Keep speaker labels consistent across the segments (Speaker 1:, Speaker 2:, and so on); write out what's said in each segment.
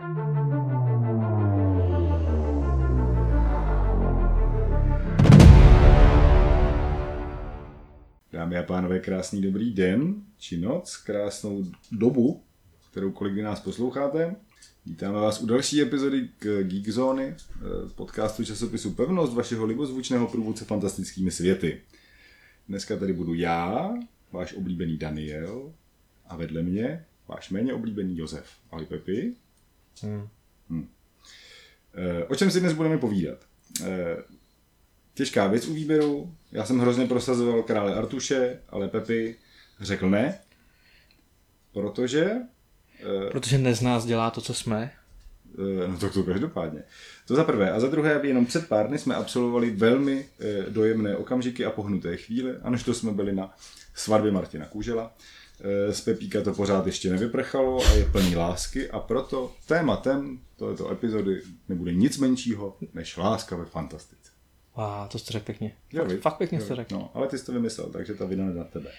Speaker 1: Dámy a pánové, krásný dobrý den, či noc, krásnou dobu, kterou kolik kdy nás posloucháte. Vítáme vás u další epizody k Geek Zone, eh, podcastu časopisu Pevnost, vašeho libozvučného průvodce fantastickými světy. Dneska tady budu já, váš oblíbený Daniel, a vedle mě váš méně oblíbený Josef. Ahoj Pepi. Hmm. Hmm. E, o čem si dnes budeme povídat? E, těžká věc u výběru. Já jsem hrozně prosazoval krále Artuše, ale Pepi řekl ne, protože...
Speaker 2: E, protože dnes nás dělá to, co jsme.
Speaker 1: No to to každopádně. To za prvé. A za druhé, jenom před pár dny jsme absolvovali velmi dojemné okamžiky a pohnuté chvíle, a než to jsme byli na svatbě Martina Kůžela. Eh, z Pepíka to pořád ještě nevyprchalo a je plný lásky a proto tématem tohoto epizody nebude nic menšího než láska ve fantastice.
Speaker 2: A to jste řekl pěkně. Jo, fakt, fakt pěkně jste řekl.
Speaker 1: No, ale ty jsi to vymyslel, takže ta vina na tebe.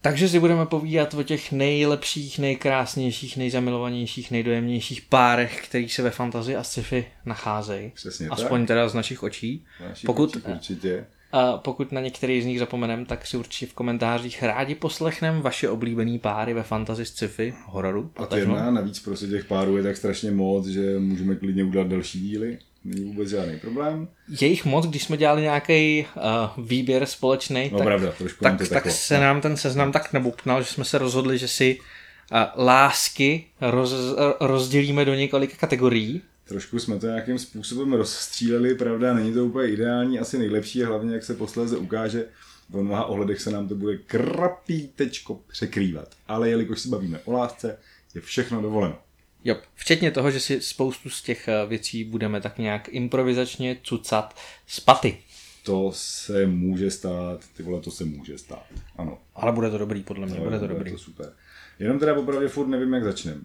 Speaker 2: Takže si budeme povídat o těch nejlepších, nejkrásnějších, nejzamilovanějších, nejdojemnějších párech, který se ve fantazii a sci-fi nacházejí.
Speaker 1: Přesně
Speaker 2: Aspoň
Speaker 1: tak.
Speaker 2: teda z našich očí.
Speaker 1: Našich
Speaker 2: Pokud,
Speaker 1: očí určitě.
Speaker 2: A pokud na některý z nich zapomenem, tak si určitě v komentářích rádi poslechnem vaše oblíbený páry ve fantasy, sci-fi, hororu.
Speaker 1: A to jedna, navíc prostě těch párů je tak strašně moc, že můžeme klidně udělat další díly. Není vůbec žádný problém.
Speaker 2: Je jich moc, když jsme dělali nějaký uh, výběr společný,
Speaker 1: no,
Speaker 2: tak,
Speaker 1: pravda, trošku
Speaker 2: tak, tak se nám ten seznam tak nebupnal, že jsme se rozhodli, že si uh, lásky roz, rozdělíme do několika kategorií.
Speaker 1: Trošku jsme to nějakým způsobem rozstříleli, pravda, není to úplně ideální, asi nejlepší a hlavně, jak se posléze ukáže, v mnoha ohledech se nám to bude krapítečko překrývat. Ale jelikož se bavíme o lásce, je všechno dovoleno.
Speaker 2: Jo, včetně toho, že si spoustu z těch věcí budeme tak nějak improvizačně cucat z paty.
Speaker 1: To se může stát, ty vole, to se může stát, ano.
Speaker 2: Ale bude to dobrý, podle mě, no, bude to
Speaker 1: bude
Speaker 2: dobrý.
Speaker 1: to super. Jenom teda popravdě furt nevím, jak začneme.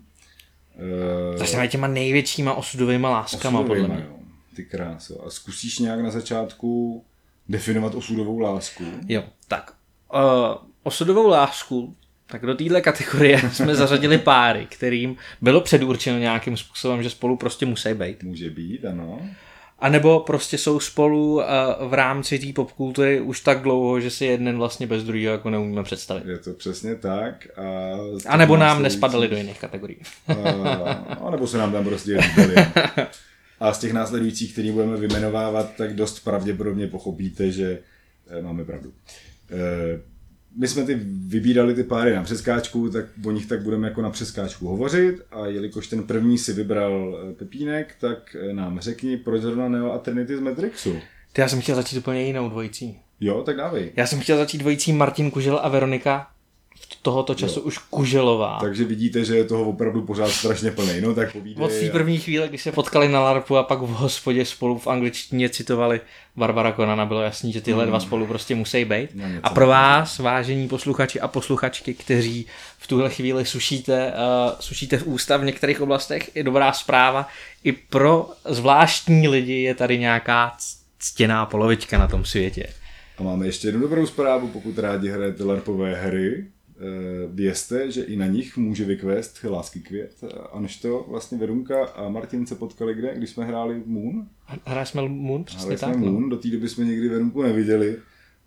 Speaker 2: Uh, Začneme těma největšíma osudovými láskama,
Speaker 1: osudovýma,
Speaker 2: podle mě.
Speaker 1: Jo. Ty kráso. A zkusíš nějak na začátku definovat osudovou lásku?
Speaker 2: Jo, tak. Uh, osudovou lásku, tak do téhle kategorie jsme zařadili páry, kterým bylo předurčeno nějakým způsobem, že spolu prostě musí být.
Speaker 1: Může být, ano.
Speaker 2: A nebo prostě jsou spolu uh, v rámci té popkultury už tak dlouho, že si jeden vlastně bez druhého jako neumíme představit.
Speaker 1: Je to přesně tak. A,
Speaker 2: a nebo nám nespadali do jiných kategorií.
Speaker 1: a, nebo se nám tam prostě líbili. A z těch následujících, který budeme vymenovávat, tak dost pravděpodobně pochopíte, že máme pravdu. My jsme ty vybírali ty páry na přeskáčku, tak o nich tak budeme jako na přeskáčku hovořit a jelikož ten první si vybral Pepínek, tak nám řekni, proč zrovna Neo a Trinity z Matrixu.
Speaker 2: Ty já jsem chtěl začít úplně jinou dvojicí.
Speaker 1: Jo, tak dávej.
Speaker 2: Já jsem chtěl začít dvojicí Martin Kužel a Veronika tohoto času jo. už Kuželová.
Speaker 1: Takže vidíte, že je toho opravdu pořád strašně plný. No tak povídej.
Speaker 2: Od té první chvíle, kdy se potkali na LARPu a pak v hospodě spolu v angličtině citovali Barbara Konana, bylo jasný, že tyhle hmm. dva spolu prostě musí být.
Speaker 1: No,
Speaker 2: a pro vás, vážení posluchači a posluchačky, kteří v tuhle chvíli sušíte, uh, sušíte v ústa v některých oblastech, je dobrá zpráva. I pro zvláštní lidi je tady nějaká ctěná polovička na tom světě.
Speaker 1: A máme ještě jednu dobrou zprávu, pokud rádi hrajete LARPové hry, vězte, že i na nich může vykvést lásky květ. A než to vlastně Verunka a Martin se potkali kde, když jsme hráli Moon?
Speaker 2: Hráli jsme Moon, přesně
Speaker 1: hráli
Speaker 2: tak.
Speaker 1: jsme Moon, do té doby jsme někdy Verunku neviděli.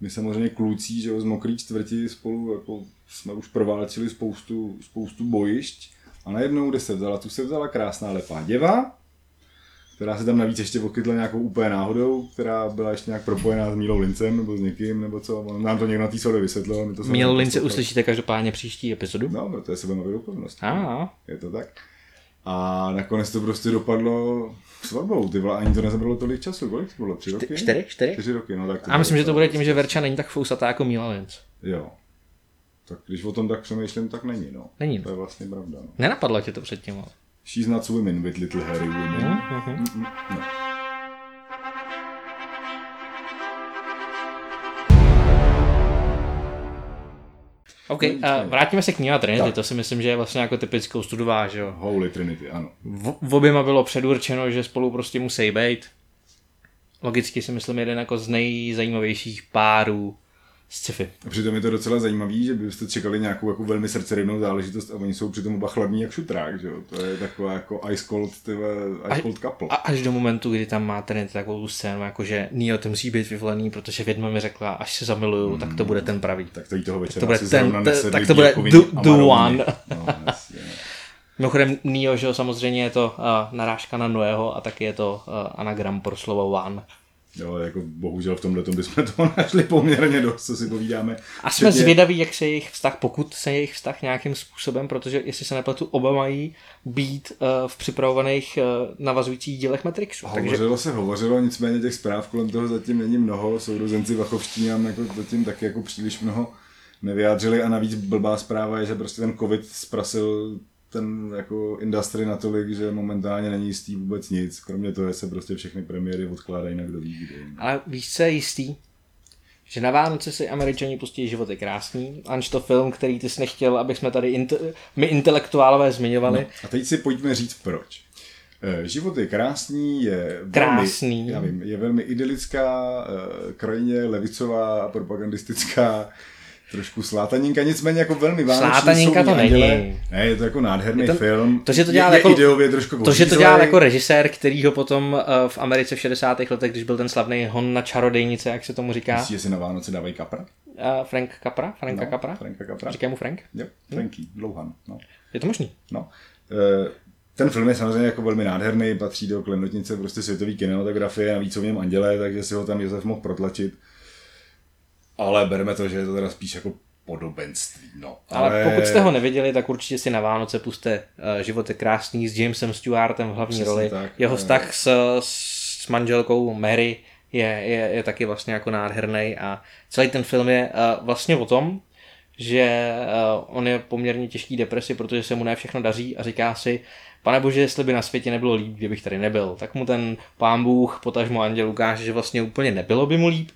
Speaker 1: My samozřejmě kluci, že z mokrý čtvrti spolu jako jsme už proválčili spoustu, spoustu bojišť. A najednou, kde se vzala, tu se vzala krásná lepá děva, která se tam navíc ještě okytla nějakou úplně náhodou, která byla ještě nějak propojená s Mílou Lincem nebo s někým, nebo co. On nám to někdo na té soli vysvětlil. My to
Speaker 2: Mílou Lince uslyšíte každopádně příští epizodu.
Speaker 1: No, protože se budeme.
Speaker 2: A.
Speaker 1: Je to tak. A nakonec to prostě dopadlo svatbou. Ty vole, ani to nezabralo tolik času. Kolik to bylo? Tři roky?
Speaker 2: Čtyři, čtyři.
Speaker 1: Čtyři roky, no tak to
Speaker 2: A myslím, že to bude tím, že Verča není tak fousatá jako Míla Linc.
Speaker 1: Jo. Tak když o tom tak přemýšlím, tak není, no.
Speaker 2: Není.
Speaker 1: To je vlastně pravda, no.
Speaker 2: Nenapadlo tě to předtím, ale.
Speaker 1: She's not women with little hairy women.
Speaker 2: Mm-hmm.
Speaker 1: Mm-mm, no.
Speaker 2: OK, uh, vrátíme se k Neo Trinity, tak. to si myslím, že je vlastně jako typickou studová, že jo.
Speaker 1: Holy Trinity, ano.
Speaker 2: V, v oběma bylo předurčeno, že spolu prostě musí být. Logicky si myslím jeden jako z nejzajímavějších párů sci-fi.
Speaker 1: A přitom je to docela zajímavý, že byste čekali nějakou jako velmi srdcerivnou záležitost a oni jsou přitom oba chladní jak šutrák, že jo? To je taková jako ice cold, tyhle, ice cold couple.
Speaker 2: A až do momentu, kdy tam má ten takovou scénu, jako že Neo to musí být vyvolený, protože vědma mi řekla, až se zamiluju, tak to bude ten pravý.
Speaker 1: tak to jí toho večera
Speaker 2: to bude ten-
Speaker 1: zrovna
Speaker 2: te-
Speaker 1: nese
Speaker 2: tak to bude the- one.
Speaker 1: No, jasně.
Speaker 2: Mimochodem Neo, že jo, samozřejmě je to uh, narážka na Noého a taky je to uh, anagram pro slovo one.
Speaker 1: Jo, jako bohužel v tomhle tom bychom toho našli poměrně dost, co si povídáme.
Speaker 2: A jsme
Speaker 1: Včetně-
Speaker 2: zvědaví, jak se jejich vztah, pokud se jejich vztah nějakým způsobem, protože jestli se nepletu, oba mají být uh, v připravovaných uh, navazujících dílech Matrixu. Takže
Speaker 1: Hovořilo se, hovořilo, nicméně těch zpráv kolem toho zatím není mnoho. Sourozenci Vachovští nám jako zatím taky jako příliš mnoho nevyjádřili a navíc blbá zpráva je, že prostě ten covid zprasil ten jako industry natolik, že momentálně není jistý vůbec nic. Kromě toho, že se prostě všechny premiéry odkládají na kdo ví kdy.
Speaker 2: Ale víš, co je jistý? Že na Vánoce si američani pustí život je krásný, anž to film, který ty jsi nechtěl, aby jsme tady inte- my intelektuálové zmiňovali. No.
Speaker 1: A teď si pojďme říct proč. Eh, Život je krásný, je
Speaker 2: Krásný.
Speaker 1: velmi, já vím, je velmi idylická, eh, krajně levicová a propagandistická, trošku slátaninka, nicméně jako velmi vánoční
Speaker 2: Slátaninka to
Speaker 1: anděle.
Speaker 2: není.
Speaker 1: Ne, je to jako nádherný
Speaker 2: Je to-
Speaker 1: film.
Speaker 2: to, že to dělal
Speaker 1: je,
Speaker 2: jako-
Speaker 1: ideově trošku
Speaker 2: To, že to dělal jako režisér, který ho potom eh, v Americe v 60. letech, když byl ten slavný hon na čarodejnice, jak se tomu říká,
Speaker 1: Myslíš, že si na Vánoce dávají kapra?
Speaker 2: uh, Frank Capra, Franka
Speaker 1: No,
Speaker 2: Capra,
Speaker 1: Franka Capra.
Speaker 2: říkají mu Frank,
Speaker 1: Jo, Franky, Dlouhan. No.
Speaker 2: je to možný.
Speaker 1: No. Eh, Ten film je samozřejmě jako velmi nádherný, patří do klenotnice prostě světové kinematografie, navíc jsou v něm andělé, takže si ho tam Josef mohl protlačit. Ale bereme to, že je to teda spíš jako podobenství. No.
Speaker 2: Ale pokud jste ho neviděli, tak určitě si na Vánoce puste uh, Život je krásný s Jamesem Stewartem v hlavní
Speaker 1: Přesně
Speaker 2: roli.
Speaker 1: tak.
Speaker 2: Jeho
Speaker 1: Eh.
Speaker 2: vztah s, s manželkou Mary je, je, je taky vlastně jako nádherný a celý ten film je uh, vlastně o tom, že uh, on je poměrně těžký depresi, protože se mu ne všechno daří a říká si, pane bože, jestli by na světě nebylo líp, kdybych tady nebyl. Tak mu ten pán Bůh, potažmo anděl ukáže, že vlastně úplně nebylo by mu líp.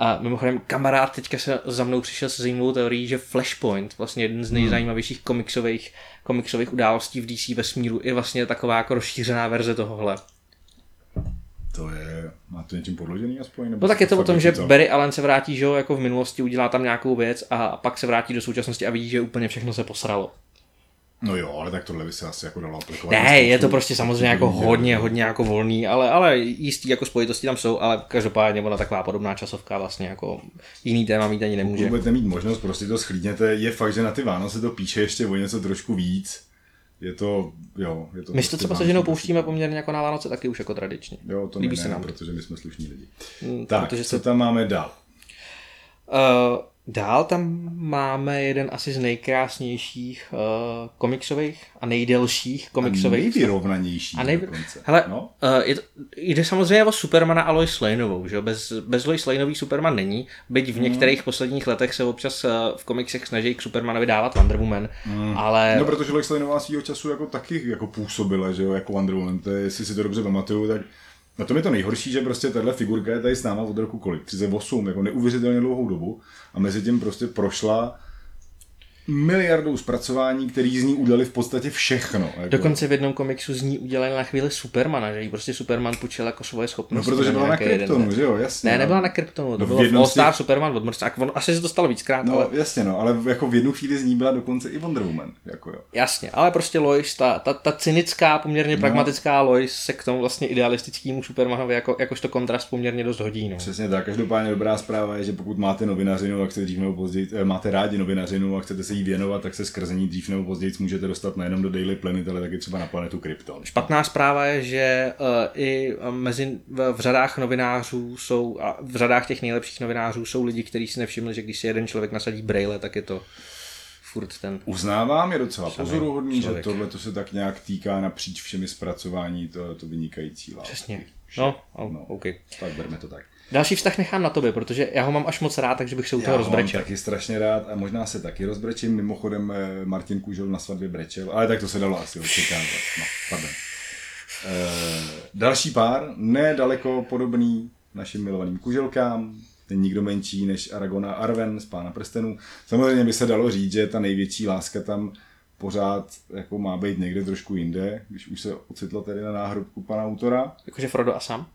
Speaker 2: A mimochodem kamarád teďka se za mnou přišel se zajímavou teorií, že Flashpoint, vlastně jeden z nejzajímavějších komiksových, komiksových událostí v DC vesmíru, je vlastně taková jako rozšířená verze tohohle.
Speaker 1: To je, má to něčím podložený aspoň? Nebo
Speaker 2: No tak je to o tom, že
Speaker 1: vycucal?
Speaker 2: Barry Allen se vrátí, že jo, jako v minulosti udělá tam nějakou věc a pak se vrátí do současnosti a vidí, že úplně všechno se posralo.
Speaker 1: No jo, ale tak tohle by se asi jako dalo aplikovat.
Speaker 2: Ne, je to prostě samozřejmě jako hodně, hodně jako volný, ale, ale jistý jako spojitosti tam jsou, ale každopádně ona taková podobná časovka vlastně jako jiný téma mít ani nemůže.
Speaker 1: Pokud budete mít možnost, prostě to schlídněte. Je fakt, že na ty Vánoce to píše ještě o něco trošku víc. Je to, jo, je to
Speaker 2: My si to
Speaker 1: prostě
Speaker 2: třeba se ženou pouštíme poměrně jako na Vánoce taky už jako tradičně.
Speaker 1: Jo, to
Speaker 2: Líbí
Speaker 1: my
Speaker 2: se
Speaker 1: ne,
Speaker 2: nám.
Speaker 1: protože my jsme slušní lidi.
Speaker 2: Mm,
Speaker 1: Tak,
Speaker 2: protože
Speaker 1: co
Speaker 2: se-
Speaker 1: tam máme dál?
Speaker 2: Uh, dál tam máme jeden asi z nejkrásnějších uh, komiksových a nejdelších
Speaker 1: A
Speaker 2: komiksových.
Speaker 1: nejvyrovnanější
Speaker 2: A nej...
Speaker 1: dokonce.
Speaker 2: Hele,
Speaker 1: no?
Speaker 2: uh, je to, jde samozřejmě o Supermana a Lois Laneovou, že jo? Bez, bez Lois Laneový Superman není, byť v některých posledních letech se občas uh, v komiksech snaží k Supermanovi dávat Wonder Woman, ale
Speaker 1: No, protože Lois Laneová svýho času jako taky jako působila, že jo, jako Wonder Woman, to je, jestli si to dobře pamatuju, tak na tom je to nejhorší, že prostě tahle figurka je tady s náma od roku kolik? 38, jako neuvěřitelně dlouhou dobu a mezi tím prostě prošla miliardou zpracování, který z ní udali v podstatě všechno. Jako.
Speaker 2: dokonce v jednom komiksu z ní udělali na chvíli Supermana, že jí prostě Superman půjčil jako svoje
Speaker 1: No,
Speaker 2: schopnosti.
Speaker 1: protože byla na Kryptonu, že jo, jasně.
Speaker 2: Ne,
Speaker 1: no.
Speaker 2: nebyla na Kryptonu, to
Speaker 1: No, v
Speaker 2: bylo
Speaker 1: jednom
Speaker 2: Star
Speaker 1: z
Speaker 2: Superman od Mrca. Asi se to stalo víckrát,
Speaker 1: No,
Speaker 2: ale
Speaker 1: jasně, no, ale jako v jednu chvíli z ní byla dokonce i Wonder Woman, jako jo.
Speaker 2: Jasně, ale prostě Lois, ta, ta, ta cynická, poměrně
Speaker 1: No.
Speaker 2: pragmatická Lois se k tomu vlastně idealistickému Supermanovi jako, jakožto kontrast poměrně dost hodí. No.
Speaker 1: Přesně tak. Každopádně dobrá zpráva je, že pokud máte novinařinu a chcete dřív nebo později, eh, máte rádi novinařinu a chcete se jí věnovat, tak se skrze ní dřív nebo později můžete dostat nejenom do Daily Planet, ale taky třeba na planetu Krypton.
Speaker 2: Špatná zpráva je, že uh, i mezi v, řadách novinářů jsou, a v řadách těch nejlepších novinářů jsou lidi, kteří si nevšimli, že když si jeden člověk nasadí braille, tak je to furt ten.
Speaker 1: Uznávám, je docela pozoruhodný, že
Speaker 2: člověk.
Speaker 1: tohle to se tak nějak týká napříč všemi zpracování, to, to vynikající lásky.
Speaker 2: Přesně. No,
Speaker 1: No.
Speaker 2: OK.
Speaker 1: Tak berme to tak.
Speaker 2: Další vztah nechám na tobě, protože já ho mám až moc rád, takže bych se u toho
Speaker 1: Já ho mám
Speaker 2: rozbrečel.
Speaker 1: taky strašně rád a možná se taky rozbrečím. Mimochodem eh, Martin Kužel na svatbě brečel, ale tak to se dalo asi očekávat. No, pardon. Eh, další pár, nedaleko podobný našim milovaným kuželkám, ten nikdo menší než Aragon a Arwen z Pána prstenů. Samozřejmě by se dalo říct, že ta největší láska tam pořád jako má být někde trošku jinde, když už se ocitla tedy na náhrobku pana autora.
Speaker 2: Jakože Frodo a Sam?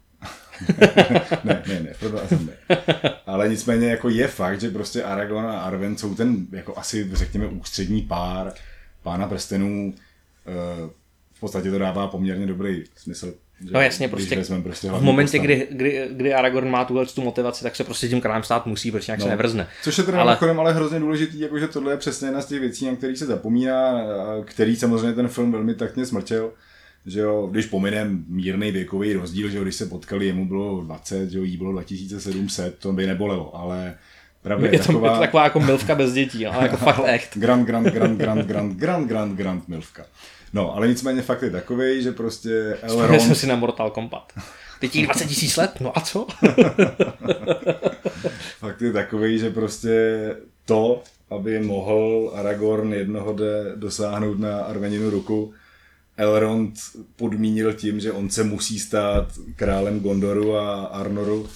Speaker 1: Ne, ne, ne, Frodo a Sam ne. Ale nicméně jako je fakt, že prostě Aragorn a Arwen jsou ten jako asi řekněme ústřední pár pána prstenů. Eh, V podstatě to dává poměrně dobrý smysl. Že
Speaker 2: No jasně, prostě
Speaker 1: prostě
Speaker 2: v momentě,
Speaker 1: postavu.
Speaker 2: kdy, kdy, kdy Aragorn má tuhle tu motivaci, tak se prostě tím králem stát musí, protože nějak no. se nevrzne.
Speaker 1: Což je teda
Speaker 2: Ale-
Speaker 1: ale... hrozně důležitý, jakože tohle je přesně jedna z těch věcí, na kterých se zapomíná, který samozřejmě ten film velmi taktně smrčel. Že jo, když pominem mírný věkový rozdíl, že jo, když se potkali, jemu bylo 20, že jo, jí bylo 2700, to by nebolelo, ale pravda je,
Speaker 2: Je to,
Speaker 1: taková...
Speaker 2: je to taková jako milvka bez dětí, ale jako fakt echt.
Speaker 1: Grand, grand, grand, grand, grand, grand, grand, grand milvka. No, ale nicméně fakt je takový, že prostě Elrond
Speaker 2: jsem si na Mortal Kombat. Teď jí 20 tisíc let, no a co?
Speaker 1: Fakt je takový, že prostě to, aby mohl Aragorn jednoho dne dosáhnout na Arveninu ruku, Elrond podmínil tím, že on se musí stát králem Gondoru a Arnoru,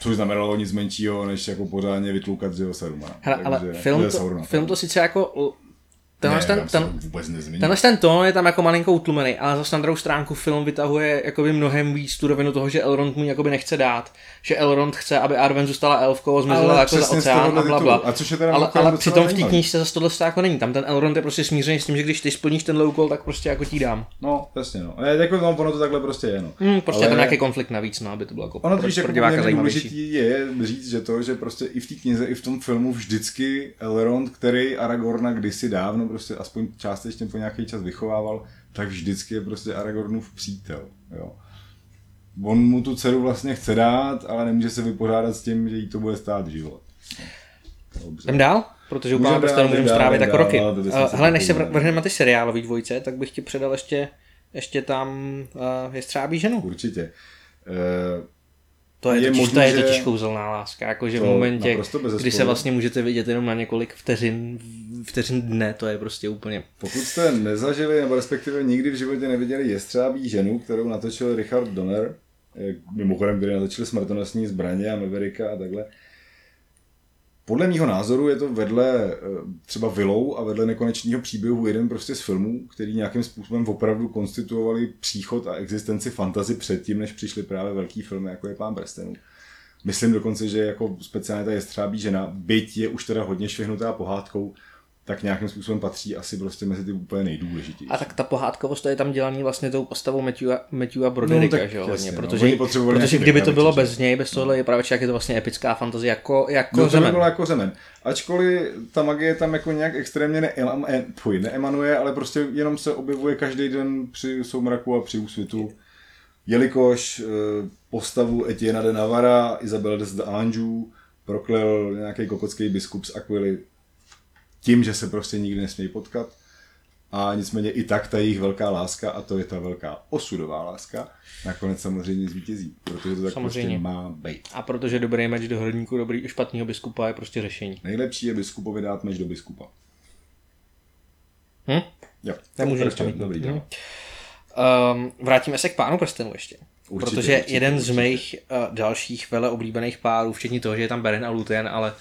Speaker 1: což znamenalo nic menšího, než jako pořádně vytloukat z jeho Sarumana.
Speaker 2: Hele, ale
Speaker 1: Takže-
Speaker 2: film to,
Speaker 1: Saurona,
Speaker 2: film to sice jako... Tenhle,
Speaker 1: ne,
Speaker 2: ten, ten,
Speaker 1: to vůbec nezmění.
Speaker 2: Tenhle ten tón je tam jako malinko utlumený, ale zase na druhou stránku film vytahuje jakoby mnohem víc tu rovinu toho, že Elrond mu jakoby nechce dát. Že Elrond chce, aby Arwen zůstala elfkou a zmizela
Speaker 1: Ale
Speaker 2: jako za
Speaker 1: přesně
Speaker 2: oceán a bla, bla.
Speaker 1: A což je teda
Speaker 2: ale, ale přitom v té knížce zase tohle jako není. Tam ten Elrond je prostě smířený s tím, že když ty splníš ten low call, tak prostě jako ti dám.
Speaker 1: No, jasně, no. A jako, no, ono to takhle prostě je, no.
Speaker 2: Hmm, prostě
Speaker 1: Ale-
Speaker 2: tam nějaký konflikt navíc, no, aby to bylo jako
Speaker 1: Ono
Speaker 2: pro,
Speaker 1: totiž jako
Speaker 2: pro diváka zajímavější.
Speaker 1: důležitý je říct, že to, že prostě i v té knize, i v tom filmu vždycky Elrond, který Aragorna kdysi dávno prostě aspoň částečně po nějaký čas vychovával, tak vždycky je prostě Aragornův přítel, jo. On mu tu dceru vlastně chce dát, ale nemůže se vypořádat s tím, že jí to bude stát život. Dobře.
Speaker 2: Jdem dál? Protože u pána prstenů
Speaker 1: dál,
Speaker 2: můžeme strávit jako roky.
Speaker 1: dál,
Speaker 2: Uh, hele, než se vrhneme na ty seriálový dvojce, tak bych ti předal ještě, ještě tam uh, Jestřábí ženu.
Speaker 1: Určitě. Eh,
Speaker 2: To je,
Speaker 1: Je
Speaker 2: totiž,
Speaker 1: možný,
Speaker 2: to je
Speaker 1: že-
Speaker 2: totiž kouzelná láska, jakože v momentě, kdy se vlastně můžete vidět jenom na několik vteřin, vteřin dne, to je prostě úplně...
Speaker 1: Pokud jste nezažili, nebo respektive nikdy v životě neviděli Jestřábí ženu, kterou natočil Richard Donner, eh, mimochodem, který natočil Smrtonosní zbraně a Mavericka a takhle, podle mýho názoru je to vedle eh, třeba Willow a vedle nekonečného příběhu jeden prostě z filmů, který nějakým způsobem opravdu konstituovali příchod a existenci fantazy předtím, než přišly právě velký filmy, jako je Pán prstenů. Myslím dokonce, že jako speciálně ta jestřábí žena, byť je už teda hodně švihnutá pohádkou, tak nějakým způsobem patří asi prostě mezi ty úplně nejdůležitější.
Speaker 2: A tak ta pohádkovost to je tam dělaný vlastně tou postavou Matthewa, Matthewa Brodericka,
Speaker 1: No,
Speaker 2: že jo,
Speaker 1: jasně,
Speaker 2: hodně,
Speaker 1: no.
Speaker 2: protože, protože kdyby to bylo bez něj, bez tohle je právě jak je to vlastně epická fantazie, jako, jako
Speaker 1: No to by bylo jako řemen. Ačkoliv ta magie tam jako nějak extrémně ne, e, půj, neemanuje, ale prostě jenom se objevuje každý den při soumraku a při úsvitu. Jelikož eh, postavu Etienne de Navara, Isabel de Anjou, proklel nějaký kokocký biskup z Aquily tím, že se prostě nikdy nesmějí potkat. A nicméně i tak ta jejich velká láska, a to je ta velká osudová láska, nakonec samozřejmě zvítězí, protože to tak
Speaker 2: Samozřejmě.
Speaker 1: prostě má být.
Speaker 2: A protože dobrý meč do hrníku dobrý špatného biskupa je prostě řešení.
Speaker 1: Nejlepší je biskupovi dát meč do biskupa.
Speaker 2: Hm?
Speaker 1: Jo,
Speaker 2: Nemůžeme
Speaker 1: Prostě,
Speaker 2: to
Speaker 1: dobrý,
Speaker 2: hm. Um, vrátíme se k pánu prstenu ještě.
Speaker 1: Určitě,
Speaker 2: protože
Speaker 1: určitě,
Speaker 2: jeden
Speaker 1: určitě.
Speaker 2: z mých uh, dalších vele oblíbených párů, včetně toho, že je tam Beren a Luthen, ale,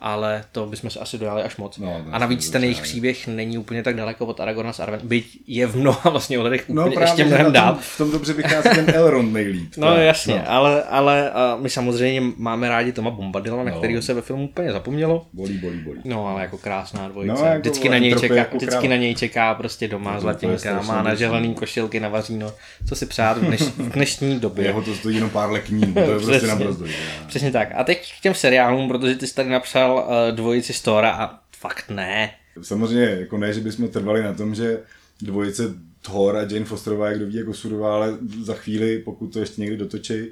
Speaker 2: ale to bychom se asi dojali až moc.
Speaker 1: No,
Speaker 2: a navíc ten jejich příběh není úplně tak daleko od Aragorna s Arwen, byť je v mnoha vlastně ohledech
Speaker 1: No
Speaker 2: úplně
Speaker 1: právě,
Speaker 2: ještě mnohem
Speaker 1: na
Speaker 2: dál.
Speaker 1: v tom dobře vychází ten Elrond nejlíp.
Speaker 2: No
Speaker 1: tak,
Speaker 2: jasně,
Speaker 1: no.
Speaker 2: ale, ale my samozřejmě máme rádi Toma Bombadila, na
Speaker 1: No.
Speaker 2: kterého se ve filmu úplně zapomnělo.
Speaker 1: Bolí, bolí, bolí.
Speaker 2: No, ale jako krásná dvojice.
Speaker 1: No,
Speaker 2: No,
Speaker 1: jako
Speaker 2: vždycky, na něj čeká,
Speaker 1: jako
Speaker 2: vždycky na něj čeká prostě doma
Speaker 1: je
Speaker 2: zlatinka, má nažehlený
Speaker 1: důležitý.
Speaker 2: košilky na vaříno. Co si přát v, dneš, v dnešní době.
Speaker 1: Jeho to stojí jenom pár lekní, to je prostě na že?
Speaker 2: Přesně tak. A teď k těm seriálům, protože ty jsi tady napsal uh, dvojici Stora a fakt ne.
Speaker 1: Samozřejmě, jako ne, že bychom trvali na tom, že dvojice Thor a Jane Fosterová, je kdo ví, jako sudová, ale za chvíli, pokud to ještě někdy dotočí,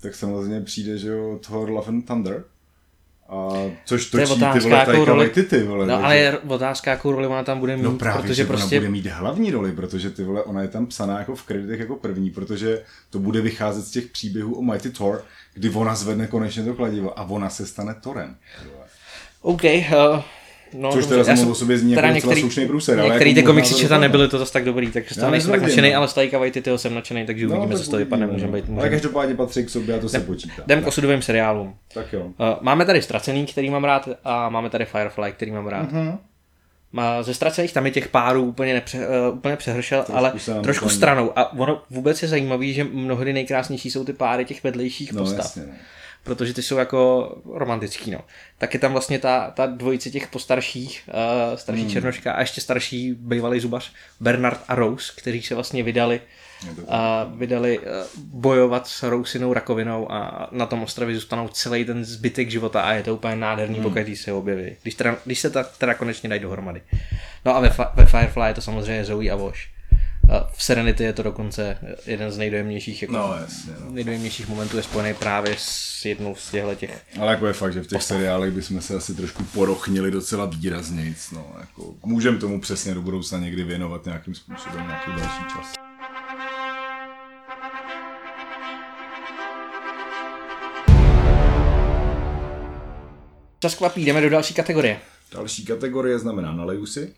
Speaker 1: tak samozřejmě přijde, že jo, Thor Love and Thunder. A což
Speaker 2: To je
Speaker 1: točí ty
Speaker 2: otázka,
Speaker 1: vole
Speaker 2: jakou roli-
Speaker 1: Waititi, vole.
Speaker 2: No
Speaker 1: takže-
Speaker 2: ale je otázka, jakou roli ona tam bude mít,
Speaker 1: No právě,
Speaker 2: protože
Speaker 1: že
Speaker 2: prostě...
Speaker 1: ona bude mít hlavní roli, protože ty vole, ona je tam psaná jako v kreditech jako první, protože to bude vycházet z těch příběhů o Mighty Thor, kdy ona zvedne konečně to kladivo a ona se stane Thorem.
Speaker 2: OK, uh, no,
Speaker 1: Což teda samo o sobě zní
Speaker 2: teda
Speaker 1: jako
Speaker 2: některý-
Speaker 1: slušný průser, ale
Speaker 2: Některý
Speaker 1: jako
Speaker 2: ty komiksy
Speaker 1: to
Speaker 2: četa nebyly to zase tak dobrý, takže z toho nejsem tak nadšený,
Speaker 1: no.
Speaker 2: ale z Taika Waititiho jsem nadšený, takže uvidíme,
Speaker 1: tak
Speaker 2: co z toho vypadne,
Speaker 1: uvidíme,
Speaker 2: můžeme
Speaker 1: no.
Speaker 2: být.
Speaker 1: Ale
Speaker 2: Můžeme.
Speaker 1: každopádně patří k sobě a to se počítá.
Speaker 2: Jdem k osudovým seriálům.
Speaker 1: Tak jo.
Speaker 2: Uh, máme tady Ztracený, který mám rád, a máme tady Firefly, který mám rád. Má ze ztracených tam je těch párů úplně, nepře, uh, úplně přehršel, trošku ale trošku myslím. stranou. A ono vůbec je zajímavý, že mnohdy nejkrásnější jsou ty páry těch vedlejších no, postav. Jasně. No. Protože ty jsou jako romantický, no. Tak je tam vlastně ta, ta dvojice těch postarších, uh, starší hmm. Černoška a ještě starší bývalý zubař Bernard a Rose, kteří se vlastně vydali a vydali eh, bojovat s rousinou rakovinou a na tom ostrově zůstanou celý ten zbytek života a je to úplně nádherný, hmm. pokud se objeví. Když, teda, když se ta, teda konečně dají dohromady. No a ve, ve Firefly je to samozřejmě Zoe a Vosh. A v Serenity je to dokonce jeden z nejdojemnějších, jako
Speaker 1: no, jasně, no.
Speaker 2: nejdojemnějších momentů je spojený právě s jednou z těchto těch.
Speaker 1: Ale jako je fakt, že v těch postav. seriálech bychom se asi trošku porochnili docela výrazně. No, jako můžeme tomu přesně do budoucna někdy věnovat nějakým způsobem nějaký další čas.
Speaker 2: Čas kvapí, jdeme do další kategorie.
Speaker 1: Další kategorie znamená naleju si.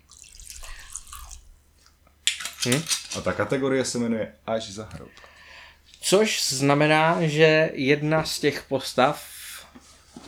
Speaker 1: Hm? A ta kategorie se jmenuje Až za hrot.
Speaker 2: Což znamená, že jedna z těch postav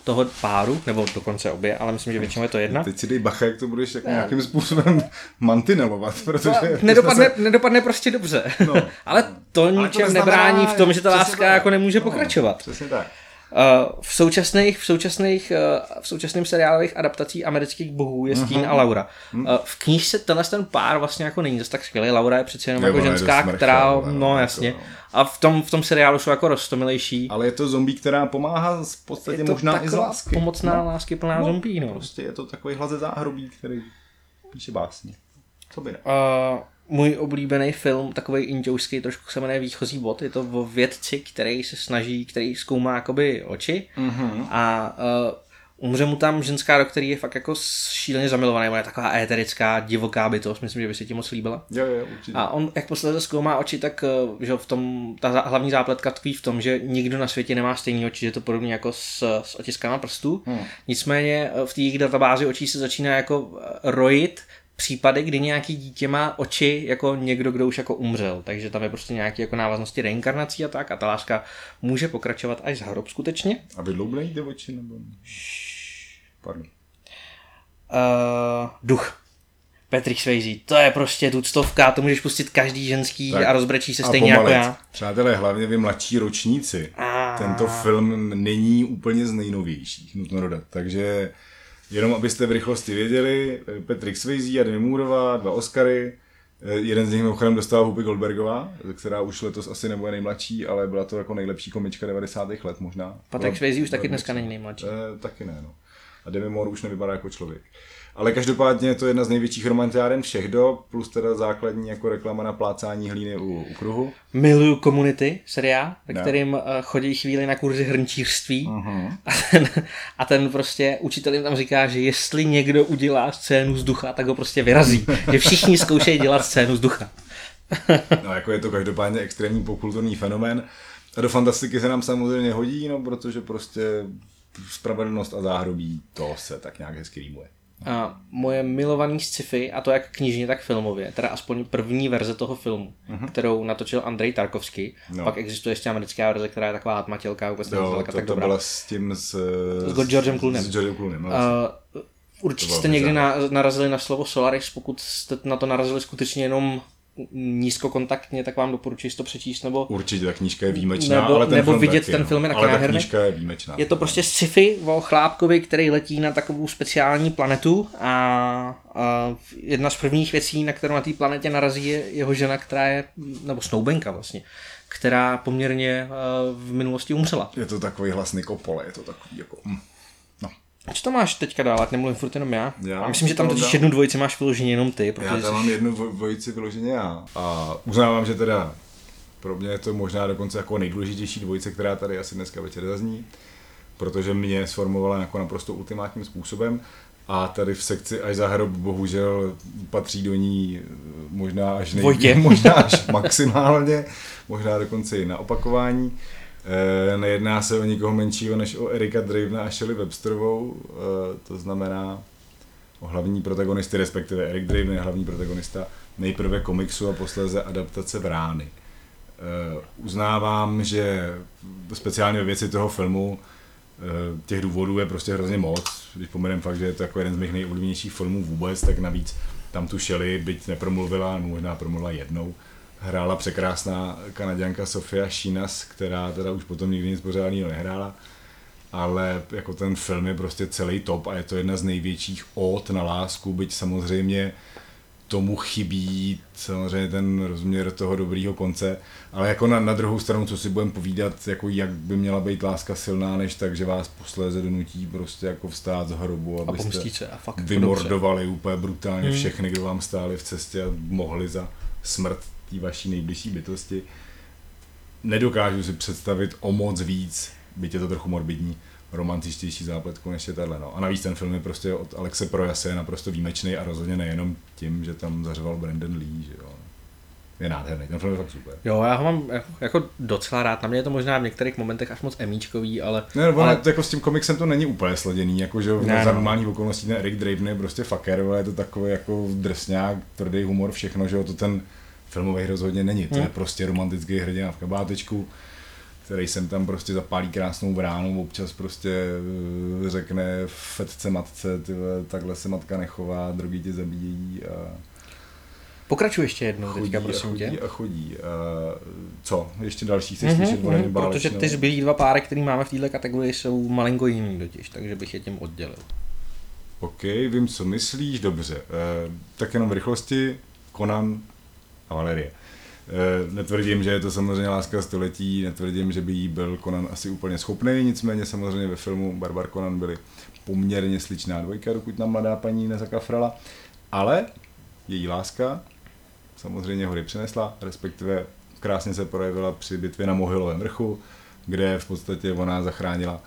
Speaker 2: toho páru, nebo dokonce obě, ale myslím, že většinou je to jedna.
Speaker 1: Teď si dej bacha, jak to budeš jako nějakým způsobem mantinelovat, protože... No,
Speaker 2: nedopadne, se... nedopadne prostě dobře. No, ale to ale ničem to nebrání v tom, že ta láska jako nemůže no, pokračovat.
Speaker 1: Přesně tak.
Speaker 2: Eh, v současných, v současných, eh, v současným seriálových adaptacích amerických bohů je Stín uh-huh. a Laura. Uh, v knížce tenhle ten pár vlastně jako není zase tak skvělý. Laura je přece jenom jako ženská, která, no, no jasně. Jako, no. A v tom, v tom seriálu jsou jako roztomilejší.
Speaker 1: Ale je to zombie, která pomáhá v podstatě možná i z lásky.
Speaker 2: pomocná no. lásky plná no, zombie, no.
Speaker 1: Prostě je to takový hlaze záhrobí, který píše básně. Co by ne?
Speaker 2: Uh, můj oblíbený film, takový indouský, trošku se jmenuje Výchozí bod. Je to o vědci, který se snaží, který zkoumá jakoby oči mm-hmm. a uh, umře mu tam ženská, do který je fakt jako šíleně zamilovaný. Ona je taková éterická, divoká bytost, myslím, že by se ti moc líbila.
Speaker 1: Jo, jo, určitě.
Speaker 2: A on, jak posledně zkoumá oči, tak uh, že v tom, ta hlavní zápletka tkví v tom, že nikdo na světě nemá stejný oči, že je to podobně jako s, s otiskama prstů. Hmm. Nicméně v té databázi očí se začíná jako rojit případy, kdy nějaký dítě má oči jako někdo, kdo už jako umřel, takže tam je prostě nějaký jako návaznosti reinkarnací a tak a ta láska může pokračovat až z hrob skutečně.
Speaker 1: A vydloublejí ty oči nebo? Pardon.
Speaker 2: Uh, duch. Patrick Swayze, to je prostě tuctovka, to můžeš pustit každý ženský tak, a rozbrečí se stejně pomalit. jako já.
Speaker 1: Přátelé, hlavně vy mladší ročníci. A... Tento film není úplně z nejnovějších, nutno dodat, takže Jenom abyste v rychlosti věděli, Patrick Swayze a Demi Mooreová, dva Oscary, eh, jeden z nich mimochodem dostal Whoopi Goldbergová, která už letos asi nebude nejmladší, ale byla to jako nejlepší komička 90. let možná.
Speaker 2: Patrick Swayze už taky dneska není nejmladší.
Speaker 1: Eh, taky ne, no. A Demi Moore už nevypadá jako člověk. Ale každopádně je to jedna z největších romantiáren všech dob, plus teda základní jako reklama na plácání hlíny u, u kruhu.
Speaker 2: Miluju Community, seriál, ve no. kterým uh, chodí chvíli na kurzy hrnčířství uh-huh. a, ten, a ten prostě učitel jim tam říká, že jestli někdo udělá scénu z ducha, tak ho prostě vyrazí. že všichni zkoušejí dělat scénu z ducha.
Speaker 1: no jako je to každopádně extrémní popkulturní fenomén. A do fantastiky se nám samozřejmě hodí, no protože prostě spravedlnost a záhrobí, to se tak nějak hezky rýmuje.
Speaker 2: A moje milovaný sci-fi, a to jak knižně, tak filmově, teda aspoň první verze toho filmu, uh-huh. kterou natočil Andrej Tarkovský. No. Pak existuje ještě americká verze, která je taková atmatělka, vůbec
Speaker 1: jo, to, tak to dobrá. byla s tím s,
Speaker 2: s Georgem Cloonem.
Speaker 1: S Georgem Cloonem, no, uh,
Speaker 2: Určitě jste někdy na, narazili na slovo Solaris, pokud jste na to narazili skutečně jenom nízkokontaktně, tak vám doporučuji to přečíst. Nebo,
Speaker 1: Určitě, ta knížka je výjimečná,
Speaker 2: nebo,
Speaker 1: ale ten
Speaker 2: nebo
Speaker 1: film
Speaker 2: vidět
Speaker 1: taky,
Speaker 2: ten film je
Speaker 1: no.
Speaker 2: taky
Speaker 1: Ale ta knížka je výjimečná.
Speaker 2: Je to prostě sci-fi o chlápkovi, který letí na takovou speciální planetu a, a jedna z prvních věcí, na kterou na té planetě narazí, je jeho žena, která je, nebo snoubenka vlastně, která poměrně v minulosti umřela.
Speaker 1: Je to takový hlasný kopole, je to takový jako... Hm.
Speaker 2: Co to máš teďka dál, ať nemluvím furt jenom já? já a myslím, že tam totiž jednu dvojici máš vyloženě jenom ty.
Speaker 1: Protože já tam mám jednu dvojici vyloženě já. A uznávám, že teda pro mě je to možná dokonce jako nejdůležitější dvojice, která tady asi dneska večer zazní, protože mě sformovala jako naprosto ultimátním způsobem. A tady v sekci až za hrob bohužel patří do ní možná až, nej, možná až maximálně, možná dokonce i na opakování. E, nejedná se o nikoho menšího než o Erika Dravena a Shelley Websterovou, e, to znamená o hlavní protagonisty, respektive Erik Draven je hlavní protagonista nejprve komiksu a posléze adaptace Vrány. E, uznávám, že speciálně ve věci toho filmu těch důvodů je prostě hrozně moc. Když pomenem fakt, že je to jako jeden z mých nejoblíbenějších filmů vůbec, tak navíc tam tu Shelley, byť nepromluvila, možná promluvila jednou, hrála překrásná kanaděnka Sofia Šinas, která teda už potom nikdy nic pořádného nehrála ale jako ten film je prostě celý top a je to jedna z největších ód na lásku, byť samozřejmě tomu chybí samozřejmě ten rozměr toho dobrýho konce, ale jako na, na druhou stranu, co si budeme povídat, jako jak by měla být láska silná, než tak, že vás posléze donutí prostě jako vstát z hrobu, abyste
Speaker 2: se a fakt
Speaker 1: vymordovali dobře. úplně brutálně hmm. všechny, kdo vám stáli v cestě a mohli za smrt té vaší nejbližší bytosti. Nedokážu si představit o moc víc byť je to trochu morbidní, romantičtější zápletku než je tahle. No. A navíc ten film je prostě od Alexe Projase je naprosto výjimečný a rozhodně nejenom tím, že tam zařval Brandon Lee, že jo. Je nádherný, ten film je fakt super.
Speaker 2: Jo, já ho mám jako docela rád, na mě je to možná v některých momentech až moc emíčkový, ale...
Speaker 1: Ne, no, ale... jako s tím komiksem to není úplně sleděný, jako že ne, za no. normální okolností ten Eric Draven je prostě fucker, ale je to takový jako drsňák, tvrdý humor, všechno, že jo, to ten filmový rozhodně není, to hmm. je prostě romantický hrdina v kabátečku, který sem tam prostě zapálí krásnou bránu, občas prostě eh, řekne fetce matce, tyhle, takhle se matka nechová, drogy tě zabíjejí a
Speaker 2: Pokračuj ještě jednou
Speaker 1: chodí
Speaker 2: teďka, prosím
Speaker 1: a chodí
Speaker 2: tě.
Speaker 1: A chodí. A co? Ještě další chceš mm-hmm, slyšet
Speaker 2: mm-hmm, Protože ty zbylí dva páry, který máme v této kategorii, jsou malinko jiný totiž, takže bych je tím oddělil.
Speaker 1: OK, vím, co myslíš, dobře. E, tak jenom v rychlosti, Conan a Valerie. Eh, netvrdím, že je to samozřejmě láska století, netvrdím, že by jí byl Conan asi úplně schopný, nicméně samozřejmě ve filmu Barbar Conan byly poměrně sličná dvojka, dokud nám mladá paní nezakafrala, ale její láska samozřejmě hory přinesla, respektive krásně se projevila při bitvě na Mohylovém vrchu, kde v podstatě ona zachránila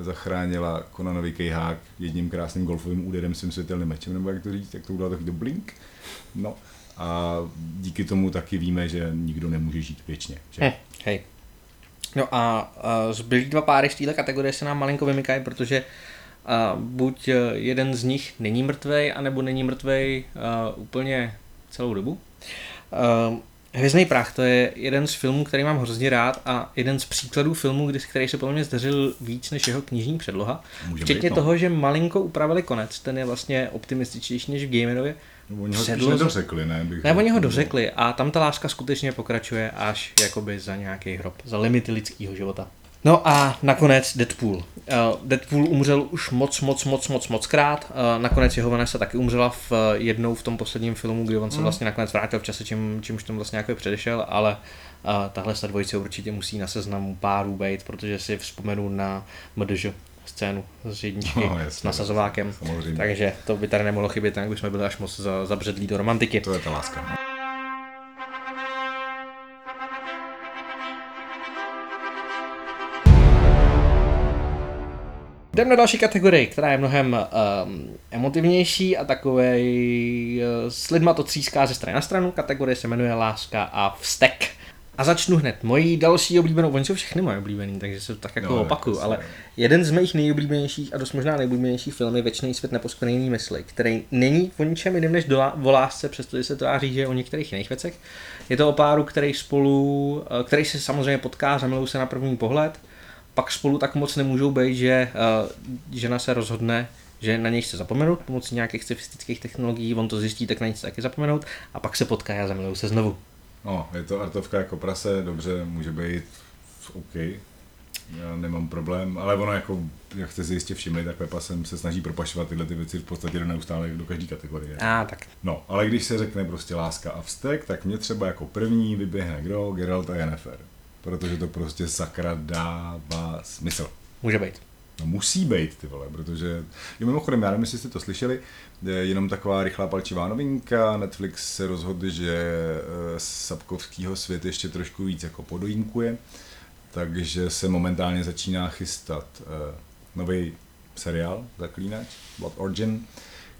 Speaker 1: zachránila Conanovi kejhák jedním krásným golfovým úderem svým světelným mečem, nebo jak to říct, jak to udělal takový blink. No, a díky tomu taky víme, že nikdo nemůže žít věčně. Že? Hm,
Speaker 2: hej. No a, a zbylí dva páry z této kategorie se nám malinko vymykají, protože a, buď jeden z nich není mrtvej, anebo není mrtvej a, úplně celou dobu. A, Hvězdný prach, to je jeden z filmů, který mám hrozně rád a jeden z příkladů filmů, kdy, který se podle mě zdařil víc než jeho knižní předloha. Může Včetně být, no. toho, že malinko upravili konec, ten je vlastně optimističtější než v Gamerově.
Speaker 1: No, oni ho Předlož... nedořekli, ne?
Speaker 2: Bych ne, oni ho dořekli a tam ta láska skutečně pokračuje až jakoby za nějaký hrob, za limity lidského života. No a nakonec Deadpool. Eh, Deadpool umřel už moc, moc, moc, moc, moc krát. Eh, nakonec jeho Vanessa taky umřela v eh, jednou v tom posledním filmu, kdy on se hmm. vlastně nakonec vrátil v čase, čím, čímž tomu vlastně jako předešel, ale tahle se dvojice určitě musí na seznamu párů být, protože si vzpomenu na MDŽ scénu z jedničky no, jasně, s nasazovákem. Samozřejmě. Takže to by tady nemohlo chybět, jak bychom byli až moc zabředlí do romantiky.
Speaker 1: To je ta láska.
Speaker 2: Jdeme na další kategorii, která je mnohem um, emotivnější a takovej uh, s lidma to tříská ze strany na stranu. Kategorie se jmenuje Láska a vztek. A začnu hned. Mojí další oblíbenou, oni jsou všechny moje oblíbený, takže se tak jako no, opakuju, ale jeden z mých nejoblíbenějších a dost možná nejoblíbenějších film je Večný svět neposkvrněný mysli, který není o ničem jiném než do, o lásce, přestože se tváří, že je o některých jiných věcech. Je to o páru, který spolu, eh, který se samozřejmě potká, zamilují se na první pohled, pak spolu tak moc nemůžou být, že uh, žena se rozhodne, že na něj chce zapomenout pomocí nějakých sofistických technologií, on to zjistí, tak na něj chce taky zapomenout a pak se potká a zamilují se znovu.
Speaker 1: No, je to artovka jako prase, dobře, může být OK, já nemám problém, ale ono jako, jak jste si jistě všimli, tak Pepa sem se snaží propašovat tyhle ty věci v podstatě do neustále do každé kategorie.
Speaker 2: A tak.
Speaker 1: No, ale když se řekne prostě láska a vztek, tak mě třeba jako první vyběhne kdo? Geralt a Yennefer. Protože to prostě sakra dává smysl.
Speaker 2: Může být.
Speaker 1: No musí být, ty vole, protože, jo mimochodem, já nevím, jestli jste to slyšeli, jenom taková rychlá palčivá novinka, Netflix se rozhodl, že eh, Sapkovskýho svět ještě trošku víc jako podojínkuje, takže se momentálně začíná chystat uh, nový seriál Zaklínač, Blood Origin,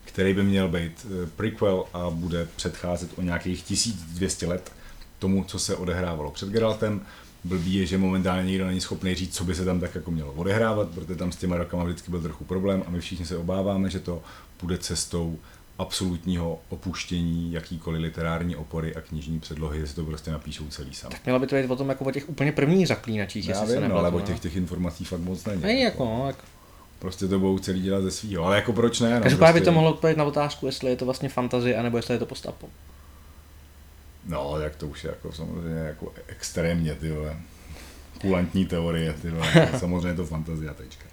Speaker 1: který by měl být uh, prequel a bude předcházet o nějakých 1200 let tomu, co se odehrávalo před Geraltem blbý je, že momentálně nikdo není schopný říct, co by se tam tak jako mělo odehrávat, protože tam s těma rokama vždycky byl trochu problém a my všichni se obáváme, že to bude cestou absolutního opuštění jakýkoliv literární opory a knižní předlohy, jestli to prostě napíšou celý sami.
Speaker 2: Tak mělo by to být o tom jako o těch úplně prvních zaklínačích,
Speaker 1: Já
Speaker 2: jestli se
Speaker 1: vím, no, ale o těch, těch informací fakt moc není.
Speaker 2: Není jako, no, jako.
Speaker 1: Prostě to budou celý dělat ze svýho, ale jako proč ne? No,
Speaker 2: Každopádně
Speaker 1: prostě,
Speaker 2: by to mohlo odpovědět na otázku, jestli je to vlastně fantazie, anebo jestli je to postapo.
Speaker 1: No, jak to už je jako samozřejmě jako extrémně, ty vole. Kulantní teorie, ty vole. samozřejmě je to fantazia, tečka.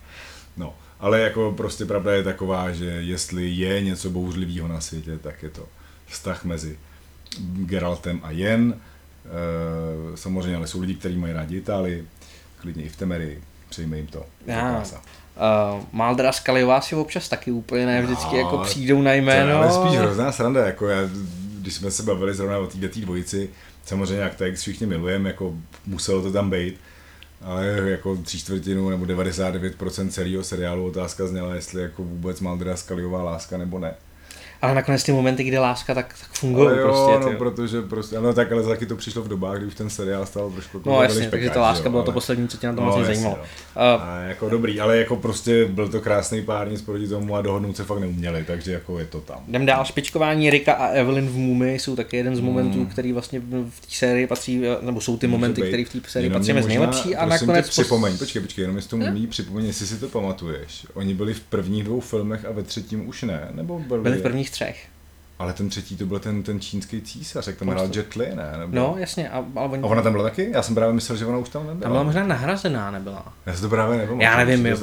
Speaker 1: No, ale jako prostě pravda je taková, že jestli je něco bouřlivého na světě, tak je to vztah mezi Geraltem a Jen. E, samozřejmě, ale jsou lidi, kteří mají rádi Itálii, klidně i v Temerii, přejme jim to.
Speaker 2: Uh, Maldra Skaliová si občas taky úplně ne vždycky
Speaker 1: No,
Speaker 2: jako přijdou na
Speaker 1: To je
Speaker 2: jméno.
Speaker 1: ale spíš hrozná sranda, jako já, když jsme se bavili zrovna o této dvojici, samozřejmě jak tak všichni milujeme, jako muselo to tam být, ale jako tři čtvrtinu nebo 99% celého seriálu otázka zněla, jestli jako vůbec Maldra Skaliová láska nebo ne.
Speaker 2: Ale nakonec ty momenty, kdy láska tak, tak fungují
Speaker 1: ale jo,
Speaker 2: prostě.
Speaker 1: no,
Speaker 2: ty.
Speaker 1: protože prostě, no tak ale taky to přišlo v dobách, kdy už ten seriál stal trošku jako
Speaker 2: no jasně, takže
Speaker 1: špekáč,
Speaker 2: ta láska
Speaker 1: jo,
Speaker 2: byla to
Speaker 1: ale-
Speaker 2: poslední, co tě na tom
Speaker 1: No,
Speaker 2: vlastně
Speaker 1: jasně,
Speaker 2: zajímalo.
Speaker 1: no.
Speaker 2: Uh,
Speaker 1: A jako dobrý, ale jako prostě byl to krásný pár, nic proti tomu a dohodnout se fakt neuměli, takže jako je to tam.
Speaker 2: Jdem dál, špičkování Rika a Evelyn v Mumii jsou taky jeden z momentů,
Speaker 1: Hmm.
Speaker 2: který vlastně v té sérii patří, nebo jsou ty
Speaker 1: Může
Speaker 2: momenty, které v té sérii patří mezi nejlepší a nakonec
Speaker 1: připomeň, počkej, počkej, jenom jestli to mluví, připomeň, jestli si to pamatuješ. Oni byli v prvních dvou filmech a ve třetím už ne, nebo byli,
Speaker 2: byli v prvních třech.
Speaker 1: Ale ten třetí to byl ten, ten čínský císař, jak tam hrál
Speaker 2: to-
Speaker 1: Jet Li, ne? Nebo...
Speaker 2: No, jasně, a, ale oni,
Speaker 1: A ona tam byla taky? Já jsem právě myslel, že ona už tam nebyla.
Speaker 2: tam byla možná nahrazená, nebyla.
Speaker 1: Já si to právě nepamatuju.
Speaker 2: Já nevím, jo,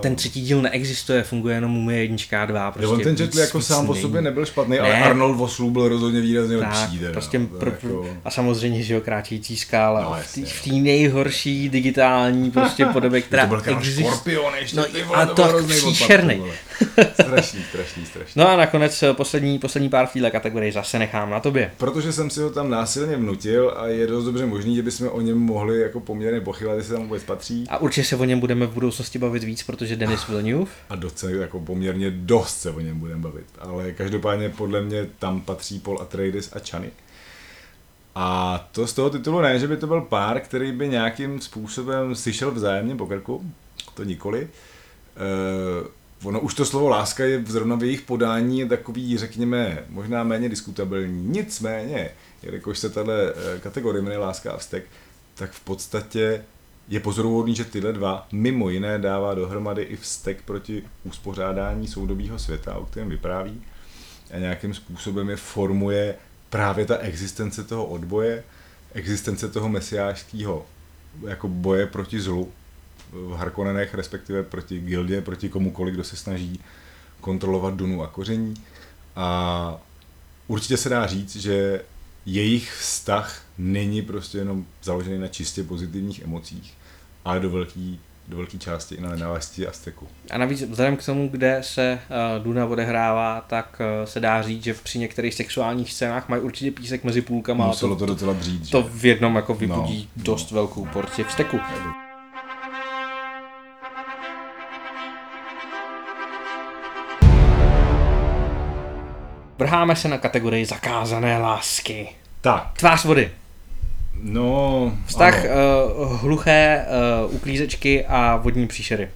Speaker 2: ten třetí díl neexistuje, funguje jenom Mumie jednička a dva.
Speaker 1: Jo,
Speaker 2: Prostě
Speaker 1: on ten Jet Li jako sám o sobě nebyl špatný, ale
Speaker 2: Ne.
Speaker 1: Arnold Vosloo byl rozhodně výrazně
Speaker 2: Tak,
Speaker 1: lepší. Teda,
Speaker 2: prostě
Speaker 1: no,
Speaker 2: pro,
Speaker 1: jako...
Speaker 2: a samozřejmě, že jo, kráčející skála
Speaker 1: No,
Speaker 2: v
Speaker 1: jasně,
Speaker 2: té-
Speaker 1: no.
Speaker 2: v té nejhorší digitální prostě podobě, která
Speaker 1: to byl král
Speaker 2: existuje. No,
Speaker 1: ty
Speaker 2: a
Speaker 1: to
Speaker 2: to
Speaker 1: Strašný, strašný, strašný.
Speaker 2: No a nakonec eh, poslední, poslední pár téhle kategorii zase nechám na tobě.
Speaker 1: Protože jsem si ho tam násilně vnutil a je dost dobře možný, že bychom o něm mohli jako poměrně pochybat, jestli tam vůbec patří.
Speaker 2: A určitě se o něm budeme v budoucnosti bavit víc, protože Denis Villeneuve.
Speaker 1: A docela jako poměrně dost se o něm budeme bavit. Ale každopádně podle mě tam patří Paul Atreides a Chani. A to z toho titulu ne, že by to byl pár, který by nějakým způsobem si šel vzájemně po krku, to nikoli. Uh, ono už to slovo láska je zrovna v jejich podání takový, řekněme, možná méně diskutabilní. Nicméně, jelikož se tahle eh, kategorie jmenuje láska a vztek, tak v podstatě je pozoruhodný, že tyhle dva mimo jiné dává dohromady i vztek proti uspořádání soudobího světa, o kterém vypráví a nějakým způsobem je formuje právě ta existence toho odboje, existence toho mesiářského jako boje proti zlu v Harkonnenech, respektive proti gildě, proti komukoliv, kdo se snaží kontrolovat Dunu a koření. A určitě se dá říct, že jejich vztah není prostě jenom založený na čistě pozitivních emocích, ale do velké do velké části i na nenávisti a steku.
Speaker 2: A navíc vzhledem k tomu, kde se uh, Duna odehrává, tak uh, se dá říct, že při některých sexuálních scénách mají určitě písek mezi půlkama. a
Speaker 1: Muselo to docela dřít,
Speaker 2: to
Speaker 1: že?
Speaker 2: v jednom jako vybudí
Speaker 1: No, no.
Speaker 2: dost velkou porci vzteku. Vrháme se na kategorii zakázané lásky.
Speaker 1: Tak,
Speaker 2: Tvář vody.
Speaker 1: no...
Speaker 2: Vztah uh, hluché uh, uklízečky a vodní příšery.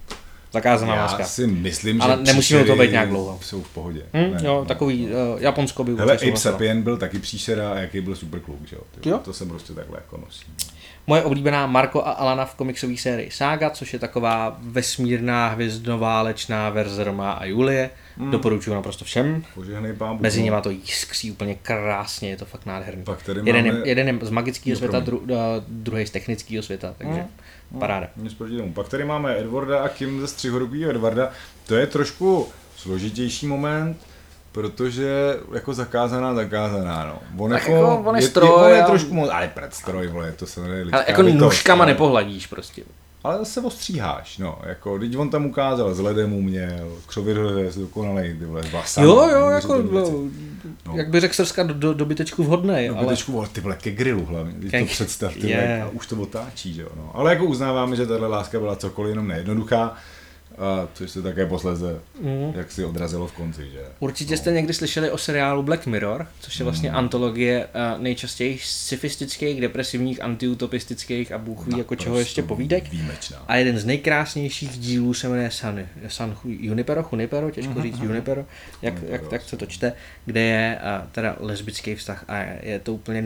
Speaker 2: Zakázaná
Speaker 1: Já
Speaker 2: láska.
Speaker 1: si myslím,
Speaker 2: Ale
Speaker 1: že
Speaker 2: nemusíme u toho
Speaker 1: příšery
Speaker 2: být nějak dlouho.
Speaker 1: Jsou v pohodě.
Speaker 2: Hm,
Speaker 1: Ne,
Speaker 2: jo,
Speaker 1: no.
Speaker 2: takový uh, Japonsko by
Speaker 1: Hele, Ape. Sapien byl taky příšera a jaký byl super kluk, že jo?
Speaker 2: Jo.
Speaker 1: To jsem prostě takhle jako nosí.
Speaker 2: Moje oblíbená Marko a Alana v komiksové sérii Saga, což je taková vesmírná hvězdnoválečná verze Roma a Julie. Hmm. Doporučuji naprosto všem.
Speaker 1: Požehnej pán Bůh,
Speaker 2: Mezi
Speaker 1: no.
Speaker 2: nimi to jiskří úplně krásně, je to fakt nádherný.
Speaker 1: Pak tady
Speaker 2: jeden,
Speaker 1: máme-
Speaker 2: je, jeden je z magického
Speaker 1: Jo,
Speaker 2: světa, dru, uh, druhý z technického světa, takže paráda.
Speaker 1: Nic proti tomu. Pak tady máme Edwarda a Kim ze Střihorukýho Edwarda. To je trošku složitější moment, protože jako zakázaná, zakázaná, no. On
Speaker 2: Tak
Speaker 1: jako,
Speaker 2: jako on je
Speaker 1: je,
Speaker 2: stroj,
Speaker 1: on je
Speaker 2: ale-
Speaker 1: trošku moc, ale predstroj, vole, to se jmenuje
Speaker 2: Ale jako nůžkama nepohladíš prostě.
Speaker 1: Ale zase ostříháš, no, jako, teď on tam ukázal, s ledem uměl, křovidhodec, dokonalej, ty vole, s vlasama,
Speaker 2: Jo, jo, jako, no.
Speaker 1: No.
Speaker 2: jak by řekl Srska, do, do, dobytečku vhodnej, ale...
Speaker 1: ale... vole, ty vole, ke grilu hlavně, teď
Speaker 2: Ke-
Speaker 1: to představ, ty vole, a už to otáčí, že jo, no. Ale jako uznáváme, že tahle láska byla cokoliv jenom nejednoduchá, a což se také posléze
Speaker 2: Mm.
Speaker 1: jak si odrazilo v konci, že?
Speaker 2: Určitě jste někdy slyšeli o seriálu Black Mirror, což je vlastně
Speaker 1: Hmm.
Speaker 2: antologie uh, nejčastěji sophistických, depresivních, antiutopistických a bůh ví jako čeho ještě povídek.
Speaker 1: Výjimečná.
Speaker 2: A jeden z nejkrásnějších dílů se jmenuje San, San Junipero, Junipero, těžko
Speaker 1: Mhm,
Speaker 2: říct Junipero, jak,
Speaker 1: Junipero,
Speaker 2: jak, jak se to čte, kde je uh, teda lesbický vztah a je to úplně,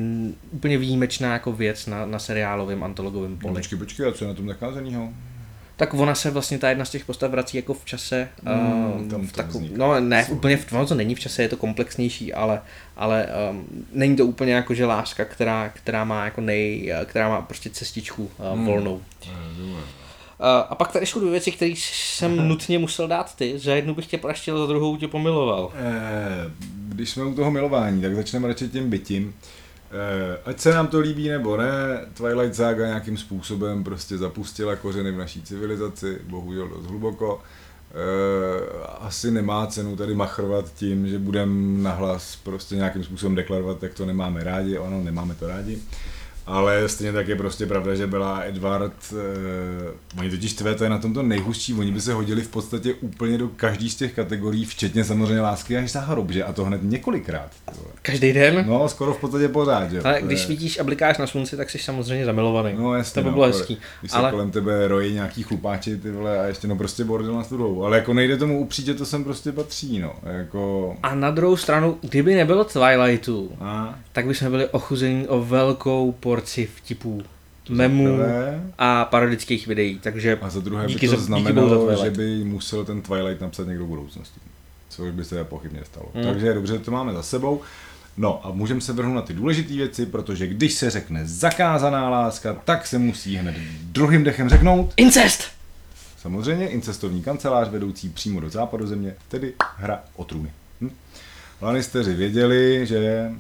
Speaker 2: úplně výjimečná jako věc na, na seriálovém antologovém
Speaker 1: No,
Speaker 2: poli.
Speaker 1: počkej, počkej, a co je na tom nacházenýho?
Speaker 2: Tak ona se vlastně ta jedna z těch postav vrací jako v čase.
Speaker 1: Mm,
Speaker 2: uh,
Speaker 1: tam
Speaker 2: v taku, no ne, úplně v, ono to není v čase, je to komplexnější, ale, ale um, není to úplně jako že láska, která, která má jako nej, která má prostě cestičku uh,
Speaker 1: Mm.
Speaker 2: volnou. Uh, a pak tady jsou dvě věci, které jsem nutně musel dát ty. Za jednu bych tě praštil, za druhou tě pomiloval.
Speaker 1: Eh, Když jsme u toho milování, tak začneme radši tím bytím. Eh, Ať se nám to líbí nebo ne, Twilight Saga nějakým způsobem prostě zapustila kořeny v naší civilizaci, bohužel dost hluboko. Eh, Asi nemá cenu tady machrovat tím, že budeme nahlas prostě nějakým způsobem deklarovat, jak to nemáme rádi. Ano, nemáme to rádi. Ale stejně tak je prostě pravda, že byla Edward, eh, oni totiž tvé, to je na tom to nejhustší, oni by se hodili v podstatě úplně do každý z těch kategorií, včetně samozřejmě lásky až za hrob, že? A to hned několikrát.
Speaker 2: Každý den?
Speaker 1: No, skoro v podstatě pořád, že?
Speaker 2: Ale když svítíš a blikáš na slunci, tak jsi samozřejmě zamilovaný.
Speaker 1: No jasně,
Speaker 2: to by
Speaker 1: no,
Speaker 2: bylo
Speaker 1: ale
Speaker 2: hezký.
Speaker 1: Když se
Speaker 2: Ale
Speaker 1: kolem tebe rojí nějaký chlupáči, ty vole, a ještě no prostě bordel na tu druhou. Ale jako nejde tomu upřít, že to sem prostě patří, no. Jako...
Speaker 2: a na druhou stranu, kdyby nebylo Twilightu,
Speaker 1: A,
Speaker 2: tak bychom byli ochuzení o velkou porci vtipů, memů a parodických videí, takže
Speaker 1: A za druhé by
Speaker 2: Díky
Speaker 1: to
Speaker 2: za- díky
Speaker 1: znamenalo,
Speaker 2: za
Speaker 1: že
Speaker 2: Twilight.
Speaker 1: by musel ten Twilight napsat někdo v budoucnosti. Což by se pochybně stalo.
Speaker 2: Hmm.
Speaker 1: Takže dobře, to máme za sebou. No a můžeme se vrhnout na ty důležité věci, protože když se řekne zakázaná láska, tak se musí hned druhým dechem řeknout.
Speaker 2: incest!
Speaker 1: Samozřejmě incestovní kancelář vedoucí přímo do západu země, tedy hra o trůny. Hm? Lannisteri věděli, že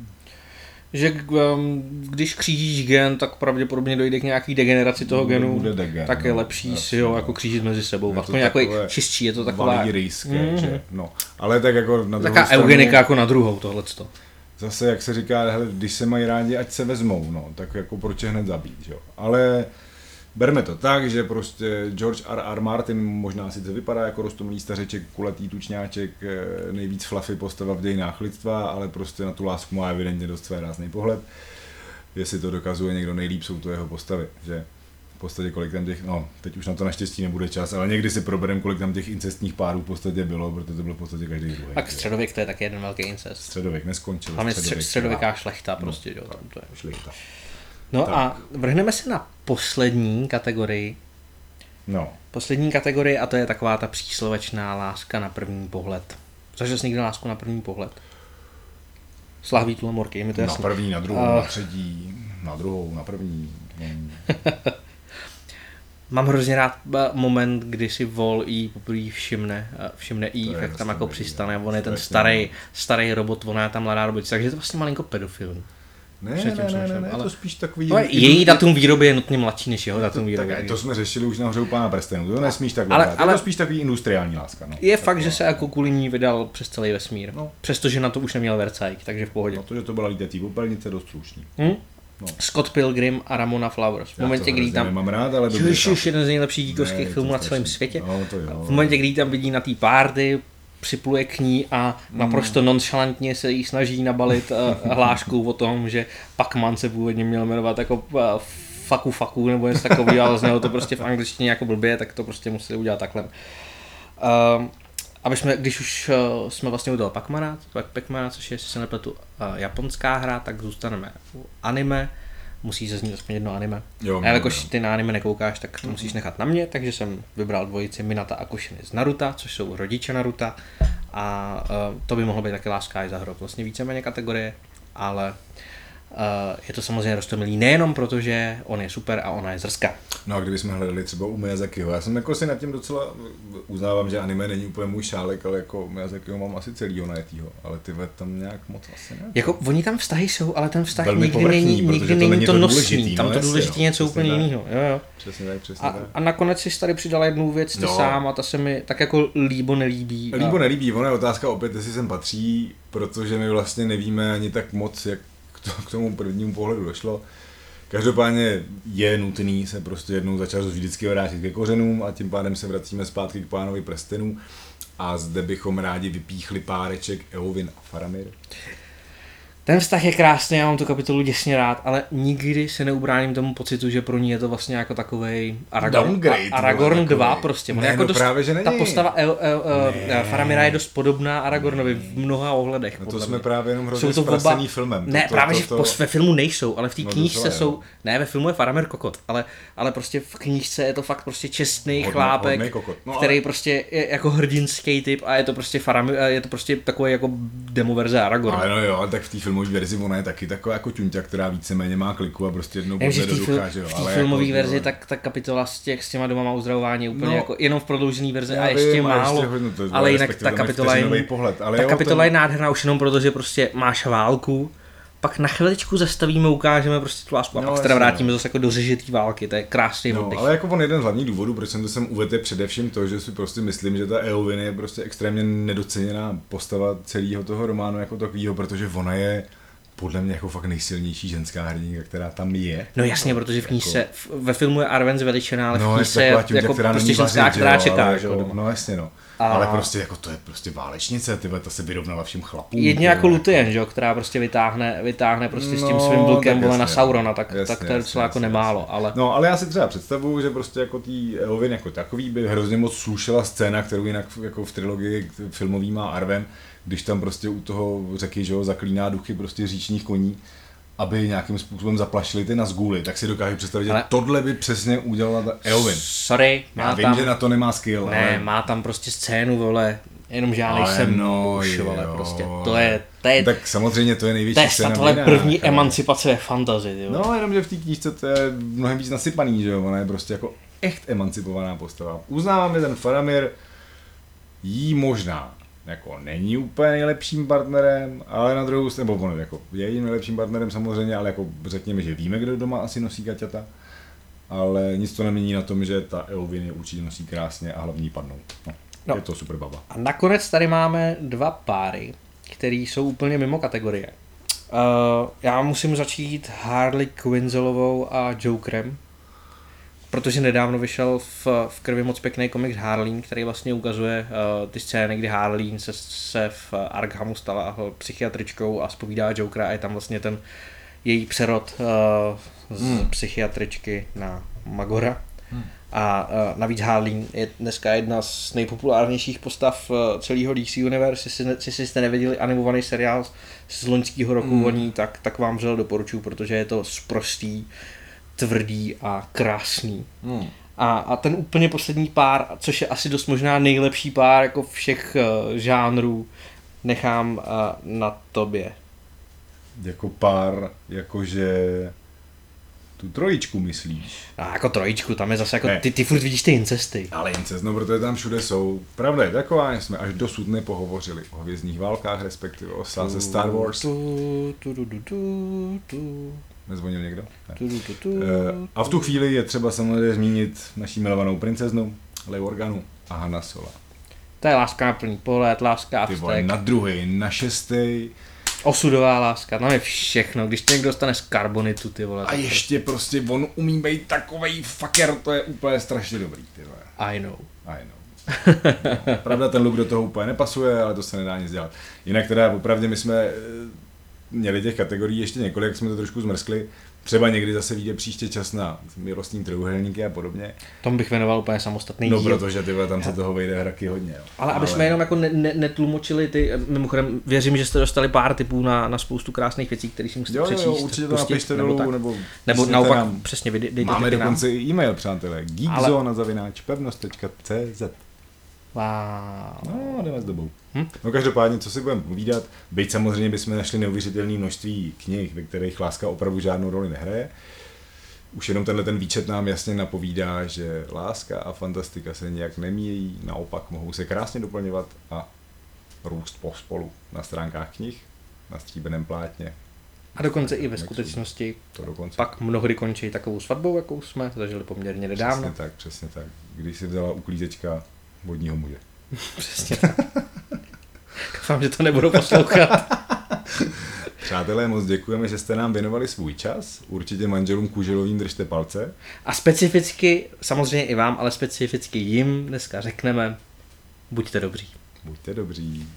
Speaker 2: Že um, když křížíš gen, tak pravděpodobně dojde k nějaký degeneraci toho genu,
Speaker 1: bude degen,
Speaker 2: tak je
Speaker 1: no,
Speaker 2: lepší si
Speaker 1: jasně,
Speaker 2: ho
Speaker 1: no.
Speaker 2: jako křížit mezi sebou.
Speaker 1: Je to
Speaker 2: jako
Speaker 1: takové
Speaker 2: čistší, je to taková, Mhm.
Speaker 1: že? No, ale tak jako na druhou
Speaker 2: taková
Speaker 1: stranu,
Speaker 2: eugenika jako na druhou tohleto.
Speaker 1: Zase, jak se říká, hele, když se mají rádi, ať se vezmou, no, tak jako proč je hned zabít, jo. Ale berme to tak, že prostě George R. R. Martin možná sice vypadá jako rostomilý stařeček, kulatý tučňáček, eh, nejvíc fluffy postava v dějinách lidstva, ale prostě na tu lásku má evidentně dost své rázný pohled. Jestli to dokazuje někdo nejlíp, jsou to jeho postavy, že v podstatě kolik tam těch, no, teď už na to naštěstí nebude čas, ale někdy si proberem, kolik tam těch incestních párů v podstatě bylo, protože to byl v podstatě každý druhý.
Speaker 2: Tak středověk to je taky jeden velký incest.
Speaker 1: Středověk neskončil.
Speaker 2: Střed,
Speaker 1: středověk
Speaker 2: středověká šlechta prostě, jo, tam to je.
Speaker 1: Šlichta.
Speaker 2: No
Speaker 1: Tak.
Speaker 2: a vrhneme se na poslední kategorii.
Speaker 1: No,
Speaker 2: Poslední kategorie a to je taková ta příslovečná láska na první pohled. Zažil jsi někdy lásku na první pohled? Slahví tu morky, je mi to
Speaker 1: na
Speaker 2: jasný.
Speaker 1: první, na druhou,
Speaker 2: A-
Speaker 1: na třetí, na druhou, na první.
Speaker 2: Mám hrozně rád eh, moment, kdy si Vol jí poprvé všimne, eh, všimne
Speaker 1: je
Speaker 2: jak tam jako přistane, on je ten starý, starý robot, ona je ta mladá robotice, takže je to vlastně malinko pedofilní.
Speaker 1: Ne, ne, ne, ne,
Speaker 2: šel,
Speaker 1: ne,
Speaker 2: ale-
Speaker 1: to spíš takový...
Speaker 2: No, její datum výroby je nutně mladší než jeho datum
Speaker 1: tak,
Speaker 2: výroby.
Speaker 1: to jsme řešili už na hře u pána prstenů, to nesmíš tak
Speaker 2: Ale-
Speaker 1: ale,
Speaker 2: ale-
Speaker 1: to spíš takový industriální láska. No.
Speaker 2: Je fakt,
Speaker 1: Taková,
Speaker 2: že se jako kvůli ní vydal přes celý vesmír.
Speaker 1: No.
Speaker 2: Přestože na to už neměl Versailles, takže v pohodě.
Speaker 1: No to, že to byla lítatý popelnice, dost slušný.
Speaker 2: Hm?
Speaker 1: No.
Speaker 2: Scott Pilgrim a Ramona Flowers. V momentě, kdy tam...
Speaker 1: Nemám rád, ale.
Speaker 2: Ježiš,
Speaker 1: chápu.
Speaker 2: jeden z nejlepších
Speaker 1: Ne, to
Speaker 2: filmů na celém světě.
Speaker 1: No, to jo.
Speaker 2: V momentě, kdy tam vidí na té párty, připluje k ní a
Speaker 1: Mm.
Speaker 2: naprosto nonchalantně se jí snaží nabalit uh, hlášku o tom, že Pacman se původně měl jmenovat jako uh, faku faku nebo něco takového, ale znělo to prostě v angličtině jako blbě, tak to prostě museli udělat takhle. Uh, aby jsme, když už uh, jsme vlastně u toho Pacmana, Pacmana, což je, jestli se nepletu, uh, japonská hra, tak zůstaneme u anime. Musí zaznít aspoň jedno anime.
Speaker 1: Jo,
Speaker 2: A jelikož
Speaker 1: no, no.
Speaker 2: ty na anime nekoukáš, tak to musíš nechat na mě, takže jsem vybral dvojici Minata a Kushiny z Naruta, což jsou rodiče Naruta. A uh, to by mohlo být taky láska i za hrob. Vlastně víceméně kategorie, ale uh, je to samozřejmě rostomilý nejenom proto, že on je super a ona je zrská.
Speaker 1: No a kdybychom hledali třeba u Miyazakiho, já jsem jako si nad tím docela, uznávám, že anime není úplně můj šálek, ale jako Miyazakiho mám asi celýho najetýho, ale ty ve tam nějak moc asi ne.
Speaker 2: Jako oni tam vztahy jsou, ale ten vztah
Speaker 1: Velmi
Speaker 2: nikdy není, nikdy
Speaker 1: to
Speaker 2: není
Speaker 1: není
Speaker 2: to, nosný,
Speaker 1: důležitý,
Speaker 2: tam
Speaker 1: no
Speaker 2: to důležitý je něco úplně jiného. Jo, jo.
Speaker 1: Přesně tak, přesně
Speaker 2: A,
Speaker 1: tak.
Speaker 2: a nakonec si tady přidala jednu věc ty
Speaker 1: No.
Speaker 2: sám a ta se mi tak jako líbo nelíbí.
Speaker 1: Líbo
Speaker 2: a,
Speaker 1: nelíbí, ona je otázka opět, jestli sem patří, protože my vlastně nevíme ani tak moc, jak k to- k tomu prvnímu pohledu došlo. Každopádně je nutný se prostě jednou za čas vždycky vrátit ke kořenům a tím pádem se vracíme zpátky k pánovi prstenů. A zde bychom rádi vypíchli páreček Eowyn a Faramir.
Speaker 2: Ten vztah je krásný, já mám tu kapitolu děsně rád, ale nikdy se neubráním tomu pocitu, že pro ní je to vlastně jako takový Aragorn,
Speaker 1: Downgrade,
Speaker 2: a, Aragorn
Speaker 1: vole,
Speaker 2: 2
Speaker 1: takovej.
Speaker 2: prostě.
Speaker 1: Ne,
Speaker 2: jako
Speaker 1: no
Speaker 2: dost,
Speaker 1: právě, že není.
Speaker 2: Ta postava El, El, El,
Speaker 1: Ne.
Speaker 2: Faramira je dost podobná Aragornovi v mnoha ohledech.
Speaker 1: No to jsme
Speaker 2: mě.
Speaker 1: právě jenom hrozně
Speaker 2: Jsou to oba...
Speaker 1: filmem.
Speaker 2: Ne,
Speaker 1: to, to,
Speaker 2: právě,
Speaker 1: to,
Speaker 2: že
Speaker 1: to,
Speaker 2: pos- ve filmu nejsou, ale v té
Speaker 1: No,
Speaker 2: knížce jsou,
Speaker 1: jo.
Speaker 2: ne, ve filmu je Faramir kokot, ale, ale prostě v knížce je to fakt prostě čestný
Speaker 1: Hodně-
Speaker 2: chlápek,
Speaker 1: hodnej kokot. No,
Speaker 2: který
Speaker 1: ale-
Speaker 2: prostě je jako hrdinský typ a je to prostě Faramir, je to prostě takový jako demoverze Aragorn.
Speaker 1: Ale no jo, tak v té filmové verzi ona je taky taková jako ťunťa, která víceméně má kliku a prostě jednou
Speaker 2: Já vím, že
Speaker 1: bodne
Speaker 2: v
Speaker 1: do
Speaker 2: té
Speaker 1: ducha,
Speaker 2: fil-
Speaker 1: že jo.
Speaker 2: v té filmové
Speaker 1: jako,
Speaker 2: verzi
Speaker 1: jo.
Speaker 2: tak ta kapitola s, těch, s těma domama uzdravování úplně
Speaker 1: No.
Speaker 2: jako jenom v prodloužený verzi a ještě
Speaker 1: vím,
Speaker 2: málo.
Speaker 1: ještě hodně to-
Speaker 2: ale jinak ta kapitola, je,
Speaker 1: pohled, ale
Speaker 2: ta
Speaker 1: jo,
Speaker 2: kapitola
Speaker 1: ten-
Speaker 2: je nádherná už jenom proto, že prostě máš válku, pak na chviličku zastavíme, ukážeme prostě tu lásku a
Speaker 1: No,
Speaker 2: pak se teda
Speaker 1: jasně,
Speaker 2: vrátíme zase jako do řežitý války, to je krásný
Speaker 1: No,
Speaker 2: oddych.
Speaker 1: ale jako on jeden z hlavních důvodů, proč jsem to sem uvedl, je především to, že si prostě myslím, že ta Eowyn je prostě extrémně nedoceněná postava celého toho románu jako takového, protože ona je podle mě jako fakt nejsilnější ženská hrdinka, která tam je.
Speaker 2: No jasně, protože v knížce,
Speaker 1: Jako,
Speaker 2: ve filmu je Arwen zveličená, ale v
Speaker 1: no, je
Speaker 2: knížce je jako prostě ženská, která čeká,
Speaker 1: jako. No jasně no.
Speaker 2: A-
Speaker 1: Ale prostě jako to je prostě válečnice, ty vole, ta se vyrovnala všem chlapům.
Speaker 2: Jedně jako Lutien, že jo, která prostě vytáhne, vytáhne prostě s tím
Speaker 1: No,
Speaker 2: svým
Speaker 1: tak
Speaker 2: vole na Saurona, tak,
Speaker 1: jasně,
Speaker 2: tak to je docela jako
Speaker 1: jasně,
Speaker 2: nemálo,
Speaker 1: jasně.
Speaker 2: ale...
Speaker 1: No, ale já si třeba představuju, že prostě jako tý Eowyn jako takový by hrozně moc slušela scéna, kterou jinak v- jako v trilogii filmový má Arwen, když tam prostě u toho řeky, že jo, zaklíná duchy prostě říčních koní, aby nějakým způsobem zaplašili ty Nazgûly, tak si dokážu představit,
Speaker 2: Ale-
Speaker 1: že tohle by přesně udělala ta Eowyn.
Speaker 2: Sorry,
Speaker 1: Já
Speaker 2: má
Speaker 1: vím,
Speaker 2: tam...
Speaker 1: že na to nemá skill,
Speaker 2: Ne,
Speaker 1: ale...
Speaker 2: má tam prostě scénu, vole, jenom že já
Speaker 1: Ale
Speaker 2: nejsem
Speaker 1: no,
Speaker 2: muž, vole,
Speaker 1: jo.
Speaker 2: prostě, to je, to je,
Speaker 1: Tak samozřejmě to je největší
Speaker 2: to je
Speaker 1: scéna dějinách,
Speaker 2: první
Speaker 1: ale-
Speaker 2: emancipace ve fantasy, vole.
Speaker 1: No, jenom, že v té knížce to je mnohem víc nasypaný, že jo, ona je prostě jako echt emancipovaná postava. Uznávám, že ten Faramir jí možná jako není úplně nejlepším partnerem, ale na druhou stranu, nebo on jako je jím nejlepším partnerem samozřejmě, ale jako řekněme, že víme, kdo doma asi nosí kaťata. Ale nic to nemění na tom, že ta je určitě nosí krásně a hlavní padnou. No,
Speaker 2: No.
Speaker 1: no. Je to super baba.
Speaker 2: A nakonec tady máme dva páry, které jsou úplně mimo kategorie. Uh, já musím začít Harley Quinzelovou a Jokerem, protože nedávno vyšel v, v krvi moc pěkný komiks Harleen, který vlastně ukazuje uh, ty scény, kdy Harleen se, se v Arkhamu stala psychiatričkou a spovídá Jokera a je tam vlastně ten její přerod uh, z hmm. psychiatričky na Magora. Hmm. A uh, navíc Harleen je dneska jedna z nejpopulárnějších postav uh, celého DC Universe. Jestli, jestli jste neviděli animovaný seriál z loňského roku hmm. o ní, tak, tak vám vřel doporučuji, protože je to sprostý, tvrdý a krásný.
Speaker 1: Hmm.
Speaker 2: A, a ten úplně poslední pár, což je asi dost možná nejlepší pár jako všech uh, žánrů, nechám uh, na tobě.
Speaker 1: Jako pár, jakože tu trojičku myslíš.
Speaker 2: A jako trojičku, tam je zase jako,
Speaker 1: Ne.
Speaker 2: ty, ty furt vidíš ty incesty.
Speaker 1: Ale incest, no protože tam všude jsou. Pravda je taková, jsme až dosud nepohovořili o hvězdních válkách, respektive o sáze Star Wars.
Speaker 2: Tu, tu, tu, tu, tu, tu,
Speaker 1: Nezvonil někdo? Ne. Eh, A v tu chvíli je třeba samozřejmě zmínit naší milovanou princeznu, Leigh Organu a Hanna Sola.
Speaker 2: To je láska na plný pohled, láska a
Speaker 1: Ty vole, na druhý, na šestý
Speaker 2: osudová láska, tam je všechno, když tě někdo dostane z karbonitu, ty vole.
Speaker 1: a ještě prostě on umí být takovej fucker, to je úplně strašně dobrý, ty vole.
Speaker 2: prostě- I know.
Speaker 1: I know. No, pravda, ten look do toho úplně nepasuje, ale to se nedá nic dělat. Jinak teda opravdu my jsme eh, měli těch kategorií ještě několik, jak jsme to trošku zmrskli. Třeba někdy zase vyjde příště čas na milostní trojuhelníky a podobně.
Speaker 2: Tomu bych věnoval úplně samostatný
Speaker 1: No,
Speaker 2: díl.
Speaker 1: protože ty tam se toho vejde hraky hodně. Jo.
Speaker 2: Ale aby jsme jenom jako ne, ne, netlumočili ty, mimochodem věřím, že jste dostali pár typů na, na spoustu krásných věcí, které si musíte
Speaker 1: Jo, jo,
Speaker 2: přečíst.
Speaker 1: jo, určitě to
Speaker 2: pustit,
Speaker 1: napište
Speaker 2: nebo
Speaker 1: dolů,
Speaker 2: tak.
Speaker 1: nebo,
Speaker 2: Nebo naopak,
Speaker 1: nám.
Speaker 2: přesně, vy dejte
Speaker 1: Máme
Speaker 2: nám.
Speaker 1: dokonce i e-mail, přátelé. geekzona zavináč pevnost.cz
Speaker 2: Wow.
Speaker 1: No, jdeme s dobou.
Speaker 2: Hm?
Speaker 1: No každopádně, co si budeme povídat, byť samozřejmě bychom našli neuvěřitelné množství knih, ve kterých láska opravdu žádnou roli nehraje. Už jenom tenhle ten výčet nám jasně napovídá, že láska a fantastika se nějak nemíjejí, naopak mohou se krásně doplňovat a růst pospolu na stránkách knih, na stříbeném plátně.
Speaker 2: A dokonce i ve skutečnosti
Speaker 1: To dokonce.
Speaker 2: pak mnohdy končí takovou svatbou, jakou jsme zažili poměrně nedávno.
Speaker 1: Přesně tak, přesně tak. Když si vzala uklízečka vodního muže.
Speaker 2: Přesně tak. Doufám, že to nebudou poslouchat.
Speaker 1: Přátelé, moc děkujeme, že jste nám věnovali svůj čas. Určitě manželům Kuželovým držte palce.
Speaker 2: A specificky, samozřejmě i vám, ale specificky jim dneska řekneme, buďte dobří.
Speaker 1: Buďte dobří.